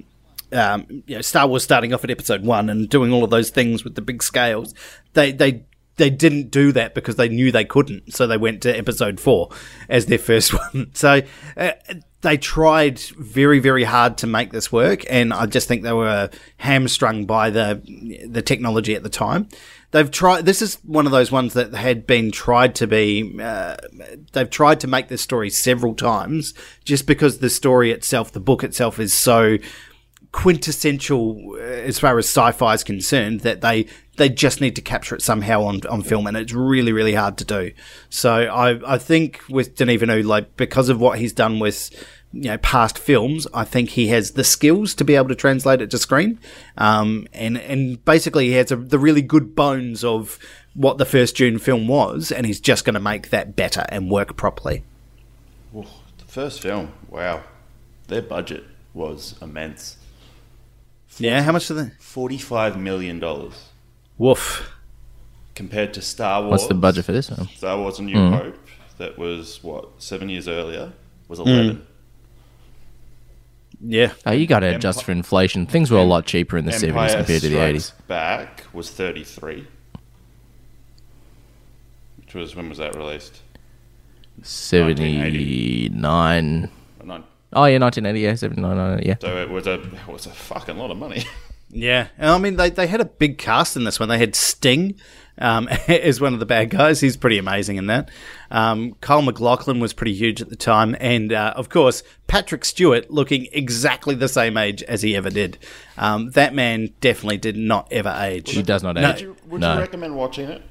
um, you know, Star Wars starting off at Episode One and doing all of those things with the big scales. They they they didn't do that because they knew they couldn't, so they went to Episode Four as their first <laughs> one. So uh, they tried very very hard to make this work, and I just think they were hamstrung by the the technology at the time. They've tried. This is one of those ones that had been tried to be. Uh, they've tried to make this story several times, just because the story itself, the book itself, is so quintessential uh, as far as sci-fi is concerned that they they just need to capture it somehow on, on film and it's really really hard to do. So I, I think with Denis Villeneuve like because of what he's done with you know past films I think he has the skills to be able to translate it to screen. Um, and and basically he has a, the really good bones of what the first Dune film was and he's just going to make that better and work properly. Ooh, the first film, wow, their budget was immense. Yeah how much do they Forty-five million dollars woof compared to Star Wars. What's the budget for this one? Star Wars: A New mm. Hope, that was what seven years earlier, was mm. eleven. yeah Oh, you got to adjust for inflation. Things were a lot cheaper in the seventies compared to the Strikes eighties. Back was thirty-three, which was when was that released? Seventy nine. Nine- Oh yeah, nineteen eighty. Yeah, seventy nine. Yeah. So it was a it was a fucking lot of money. <laughs> Yeah, and I mean they they had a big cast in this one. They had Sting um, <laughs> as one of the bad guys. He's pretty amazing in that. Um, Kyle MacLachlan was pretty huge at the time, and uh, of course Patrick Stewart looking exactly the same age as he ever did. Um, that man definitely did not ever age. He does not No. age. Would no. you recommend watching it?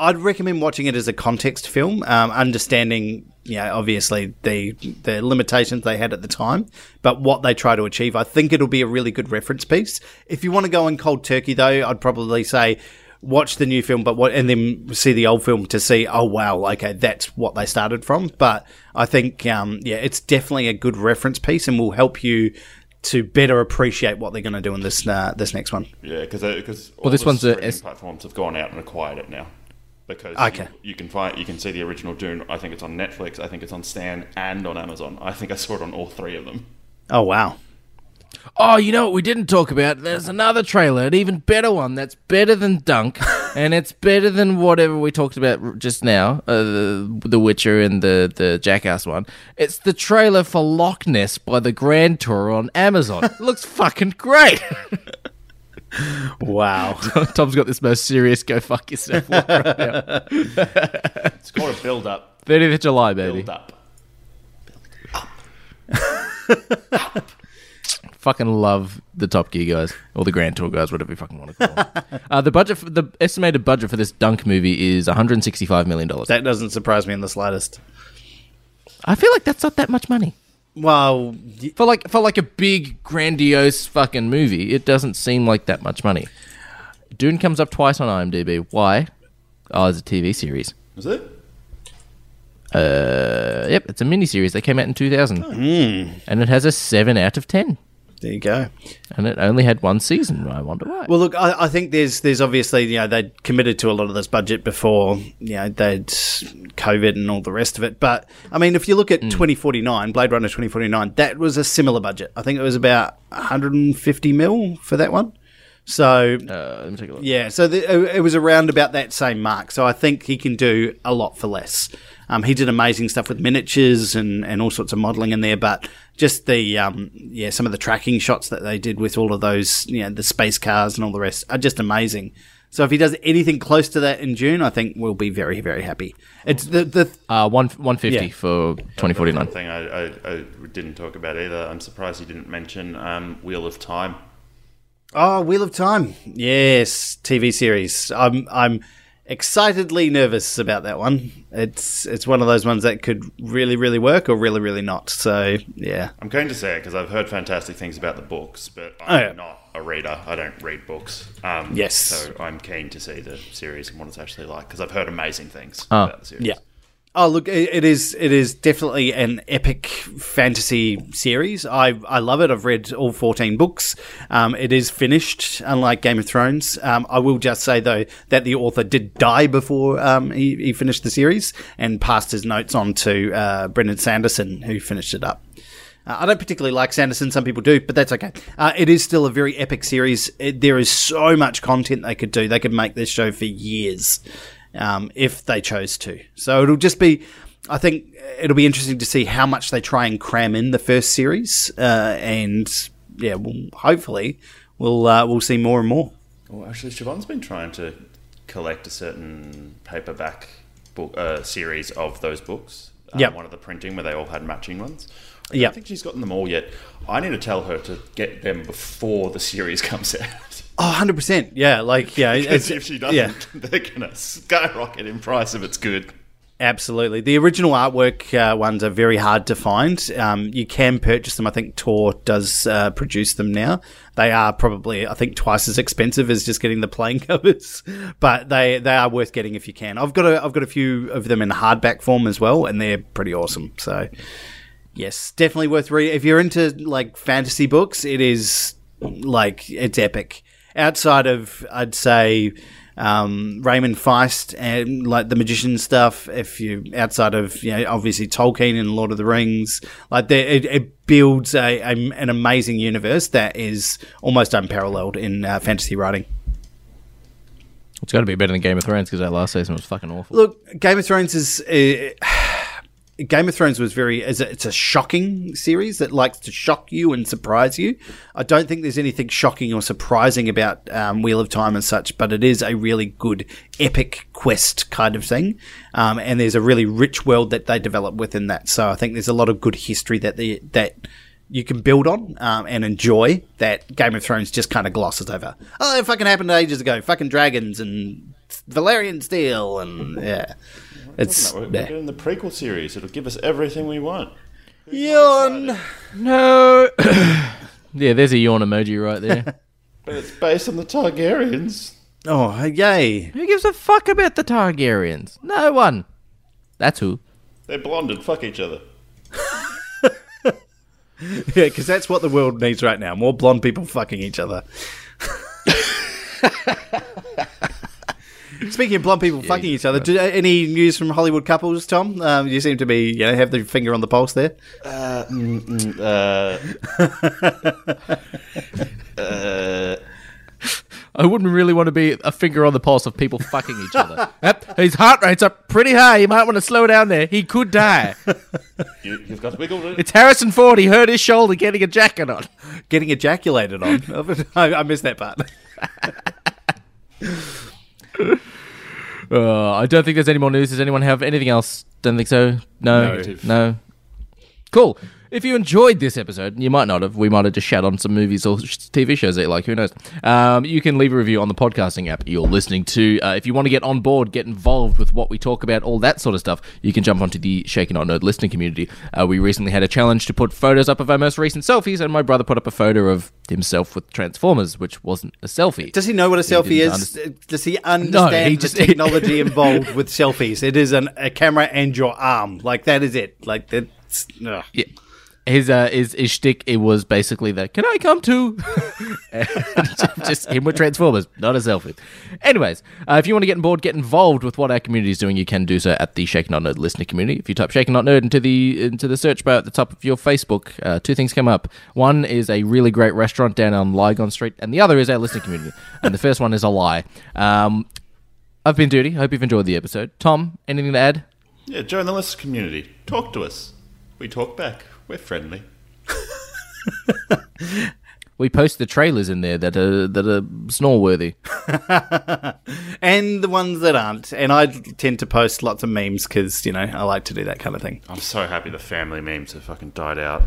I'd recommend watching it as a context film, um, understanding, you know, obviously the the limitations they had at the time, but what they try to achieve. I think it'll be a really good reference piece. If you want to go in cold turkey, though, I'd probably say watch the new film, but what and then see the old film to see. Oh wow, okay, that's what they started from. But I think, um, yeah, it's definitely a good reference piece and will help you to better appreciate what they're going to do in this uh, this next one. Yeah, because because Well, this one's a- streaming platforms have gone out and acquired it now. Because Okay. you, you can find you can see the original Dune. I think it's on Netflix. I think it's on Stan and on Amazon. I think I saw it on all three of them. Oh wow. Oh, you know what we didn't talk about? There's another trailer, an even better one that's better than Dune, <laughs> and it's better than whatever we talked about just now, uh, the, the Witcher and the, the Jackass one. It's the trailer for Loch Ness by the Grand Tour on Amazon. <laughs> it looks fucking great. <laughs> Wow. <laughs> Tom's got this most serious go fuck yourself look right now. <laughs> It's called a build up. 30th of July, baby. Build up. Fucking love the Top Gear guys or the Grand Tour guys, whatever you fucking want to call them. <laughs> uh, the budget, for, the estimated budget for this Dune movie is 165 million dollars. that doesn't surprise me in the slightest. I feel like that's not that much money Well, y- for like for like a big grandiose fucking movie. It doesn't seem like that much money. Dune comes up twice on IMDb. Why? Oh, it's a TV series. Is it? Uh, yep, it's a miniseries that came out in 2000, and it has a seven out of ten, there you go. and it only had one season. I wonder why. Well, look, I, I think there's there's obviously you know they'd committed to a lot of this budget before you know they'd COVID and all the rest of it. But I mean, if you look at 2049, Blade Runner 2049, that was a similar budget. I think it was about 150 mil for that one. So uh, let me take a look. yeah, so the, it was around about that same mark. So I think he can do a lot for less. Um, he did amazing stuff with miniatures and, and all sorts of modelling in there, but just the um, yeah some of the tracking shots that they did with all of those you know the space cars and all the rest are just amazing. So if he does anything close to that in Dune, I think we'll be very very happy. It's the the Uh, one one fifty Yeah. for twenty forty nine. One thing I, I, I didn't talk about either. I'm surprised you didn't mention um, Wheel of Time. oh Wheel of Time, yes, TV series. I'm I'm excitedly nervous about that one. It's it's one of those ones that could really really work or really really not. So yeah. I'm going to say it because I've heard fantastic things about the books, but Oh, I'm yeah. not a reader. I don't read books. Um, Yes. So I'm keen to see the series and what it's actually like because I've heard amazing things Oh. about the series. Yeah. Oh, look, it, is it is definitely an epic fantasy series. I I love it. I've read all fourteen books. Um, it is finished, unlike Game of Thrones. Um, I will just say though that the author did die before um, he, he finished the series and passed his notes on to uh, Brandon Sanderson, who finished it up. Uh, I don't particularly like Sanderson. Some people do, but that's okay. Uh, it is still a very epic series. It, there is so much content they could do. They could make this show for years um, if they chose to. So it'll just be. I think it'll be interesting to see how much they try and cram in the first series, uh, and yeah, we'll, hopefully we'll uh, we'll see more and more. Well, actually, Siobhan's been trying to collect a certain paperback book uh, series of those books. Uh, Yep. One of the printing where they all had matching ones. I Yeah. don't think she's gotten them all yet. I need to tell her to get them before the series <laughs> comes out. Oh, 100%. Yeah, like, yeah. Because if she doesn't, Yeah, <laughs> they're going to skyrocket in price if it's good. absolutely. The original artwork uh, ones are very hard to find. Um, you can purchase them. I think Tor does uh, produce them now. They are probably, I think, twice as expensive as just getting the plain <laughs> covers, but they, they are worth getting if you can. I've got a, I've got a few of them in hardback form as well, and they're pretty awesome. So, yes, definitely worth reading. If you're into like fantasy books, it is like it's epic. Outside of, I'd say, um, Raymond Feist and like the magician stuff. If you outside of, you know, obviously Tolkien and Lord of the Rings, like there, it, it builds a, a an amazing universe that is almost unparalleled in uh, fantasy writing. It's got to be better than Game of Thrones because that last season was fucking awful. Look, Game of Thrones is. Uh, Game of Thrones was very. It's a, it's a shocking series that likes to shock you and surprise you. I don't think there's anything shocking or surprising about um, Wheel of Time and such, but it is a really good epic quest kind of thing. Um, and there's a really rich world that they develop within that. So I think there's a lot of good history that the that you can build on um, and enjoy that Game of Thrones just kind of glosses over. Oh, it fucking happened ages ago. Fucking dragons and Valyrian steel and yeah. It's No, we're, we're yeah. getting the prequel series. It'll give us everything we want. yawn. No. <coughs> yeah, there's a yawn emoji right there. <laughs> But it's based on the Targaryens. Oh, yay! Who gives a fuck about the Targaryens? No one. That's who. They're blonde and fuck each other. <laughs> Yeah, because that's what the world needs right now: more blonde people fucking each other. <laughs> Speaking of blonde people fucking each other, do, any news from Hollywood couples, Tom? Um, you seem to be, you know, have the finger on the pulse there. Uh, <laughs> uh, I wouldn't really want to be a finger on the pulse of people fucking each other. <laughs> Yep, his heart rate's up pretty high. You might want to slow down there. He could die. <laughs> you, you've got wiggled it. It's Harrison Ford. He hurt his shoulder getting a jacket on. Getting ejaculated on. I, I missed that part. <laughs> Uh, I don't think there's any more news. Does anyone have anything else? Don't think so. No. Negative. No. Cool. If you enjoyed this episode, you might not have. We might have just shat on some movies or sh- TV shows that you like. Who knows? Um, you can leave a review on the podcasting app you're listening to. Uh, if you want to get on board, get involved with what we talk about, all that sort of stuff, you can jump onto the Shaken Not Nerd listening community. Uh, we recently had a challenge to put photos up of our most recent selfies, and my brother put up a photo of himself with Transformers, which wasn't a selfie. Does he know what a selfie is? Does he understand he the just- <laughs> technology involved with selfies? It is an, a camera and your arm. Like that is it. Like that's. ugh. Yeah. His uh his, his shtick it was basically that can I come too? <laughs> Just him with Transformers, not a selfie. Anyways, uh, if you want to get board, get involved with what our community is doing, you can do so at the Shaken Not Nerd listener community. If you type Shaken Not Nerd into the into the search bar at the top of your Facebook, uh, two things come up. One is a really great restaurant down on Lygon Street, and the other is our listener community. and the first one is a lie. Um, I've been Duty. I hope you've enjoyed the episode. Tom, anything to add? Yeah, join the listener community. Talk to us. We talk back. We're friendly. <laughs> We post the trailers in there that are that are snore worthy. <laughs> and the ones that aren't. And I tend to post lots of memes because you know I like to do that kind of thing. I'm so happy the family memes have fucking died out.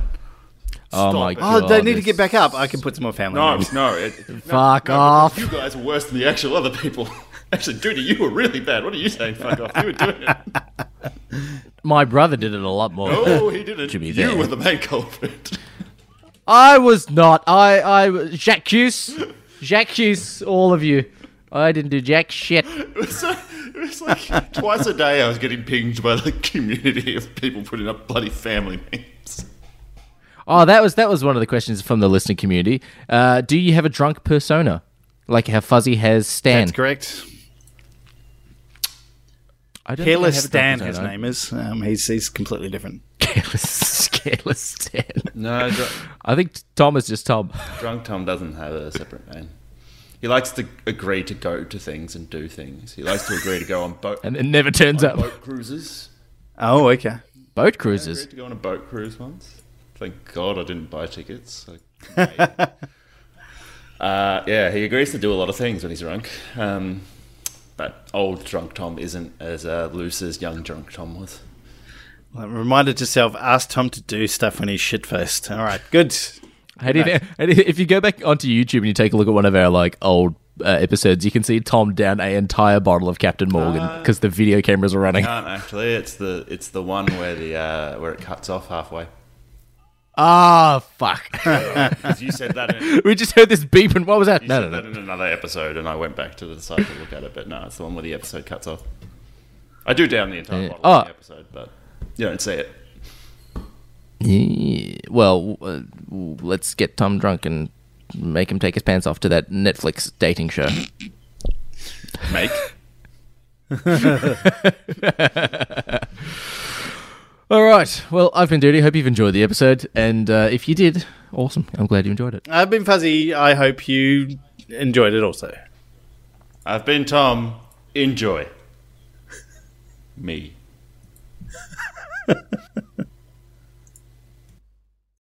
Oh Stop my it. god! Oh, they need to get back up. I can put some more family No, memes. no. It, <laughs> Fuck no, off. You guys are worse than the actual other people. Actually, Duty, you were really bad. What are you saying? Fuck off. You were doing it. My brother did it a lot more. Oh, he did it. To be you were the main culprit. I was not. I I Jacques Jacques all of you. I didn't do jack shit. It was, so, it was like twice a day I was getting pinged by the community of people putting up bloody family memes. Oh, that was that was one of the questions from the listening community. Uh, do you have a drunk persona, like how Fuzzy has Stan? That's correct. I don't think I Careless have a drunk Stan, his persona. name is. Um, he's he's completely different. <laughs> Careless, careless Stan. No, I think Tom is just Tom. Drunk Tom doesn't have a separate name. He likes to agree to go to things and do things. He likes to agree to go on boat, And it never turns up. boat cruises. Oh, okay. Boat I agreed cruises. to go on a boat cruise once. Thank God I didn't buy tickets. I- <laughs> uh, yeah, he agrees to do a lot of things when he's drunk. Um, but old drunk Tom isn't as uh, loose as young drunk Tom was. Well, Reminded yourself, ask Tom to do stuff when he's shit faced. All right, good. How do you think, how do you- if you go back onto YouTube and you take a look at one of our like old uh, episodes, you can see Tom down a entire bottle of Captain Morgan because the video cameras are running. Can't actually. It's the it's the one where the uh, where it cuts off halfway. Ah, fuck. <laughs> 'Cause you said that. In, <laughs> we just heard this beep and what was that? you No, said no, that no. in another episode, and I went back to the site to look at it. But no, it's the one where the episode cuts off. I do down the entire bottle Oh. of the episode, but you don't see it. Yeah. Well, uh, let's get Tom drunk and make him take his pants off to that Netflix dating show. Make. <laughs> All right. Well, I've been Dirty. Hope you've enjoyed the episode. And uh, if you did, awesome. I'm glad you enjoyed it. I've been fuzzy. I hope you enjoyed it also. I've been Tom. Enjoy. <laughs> Me. <laughs>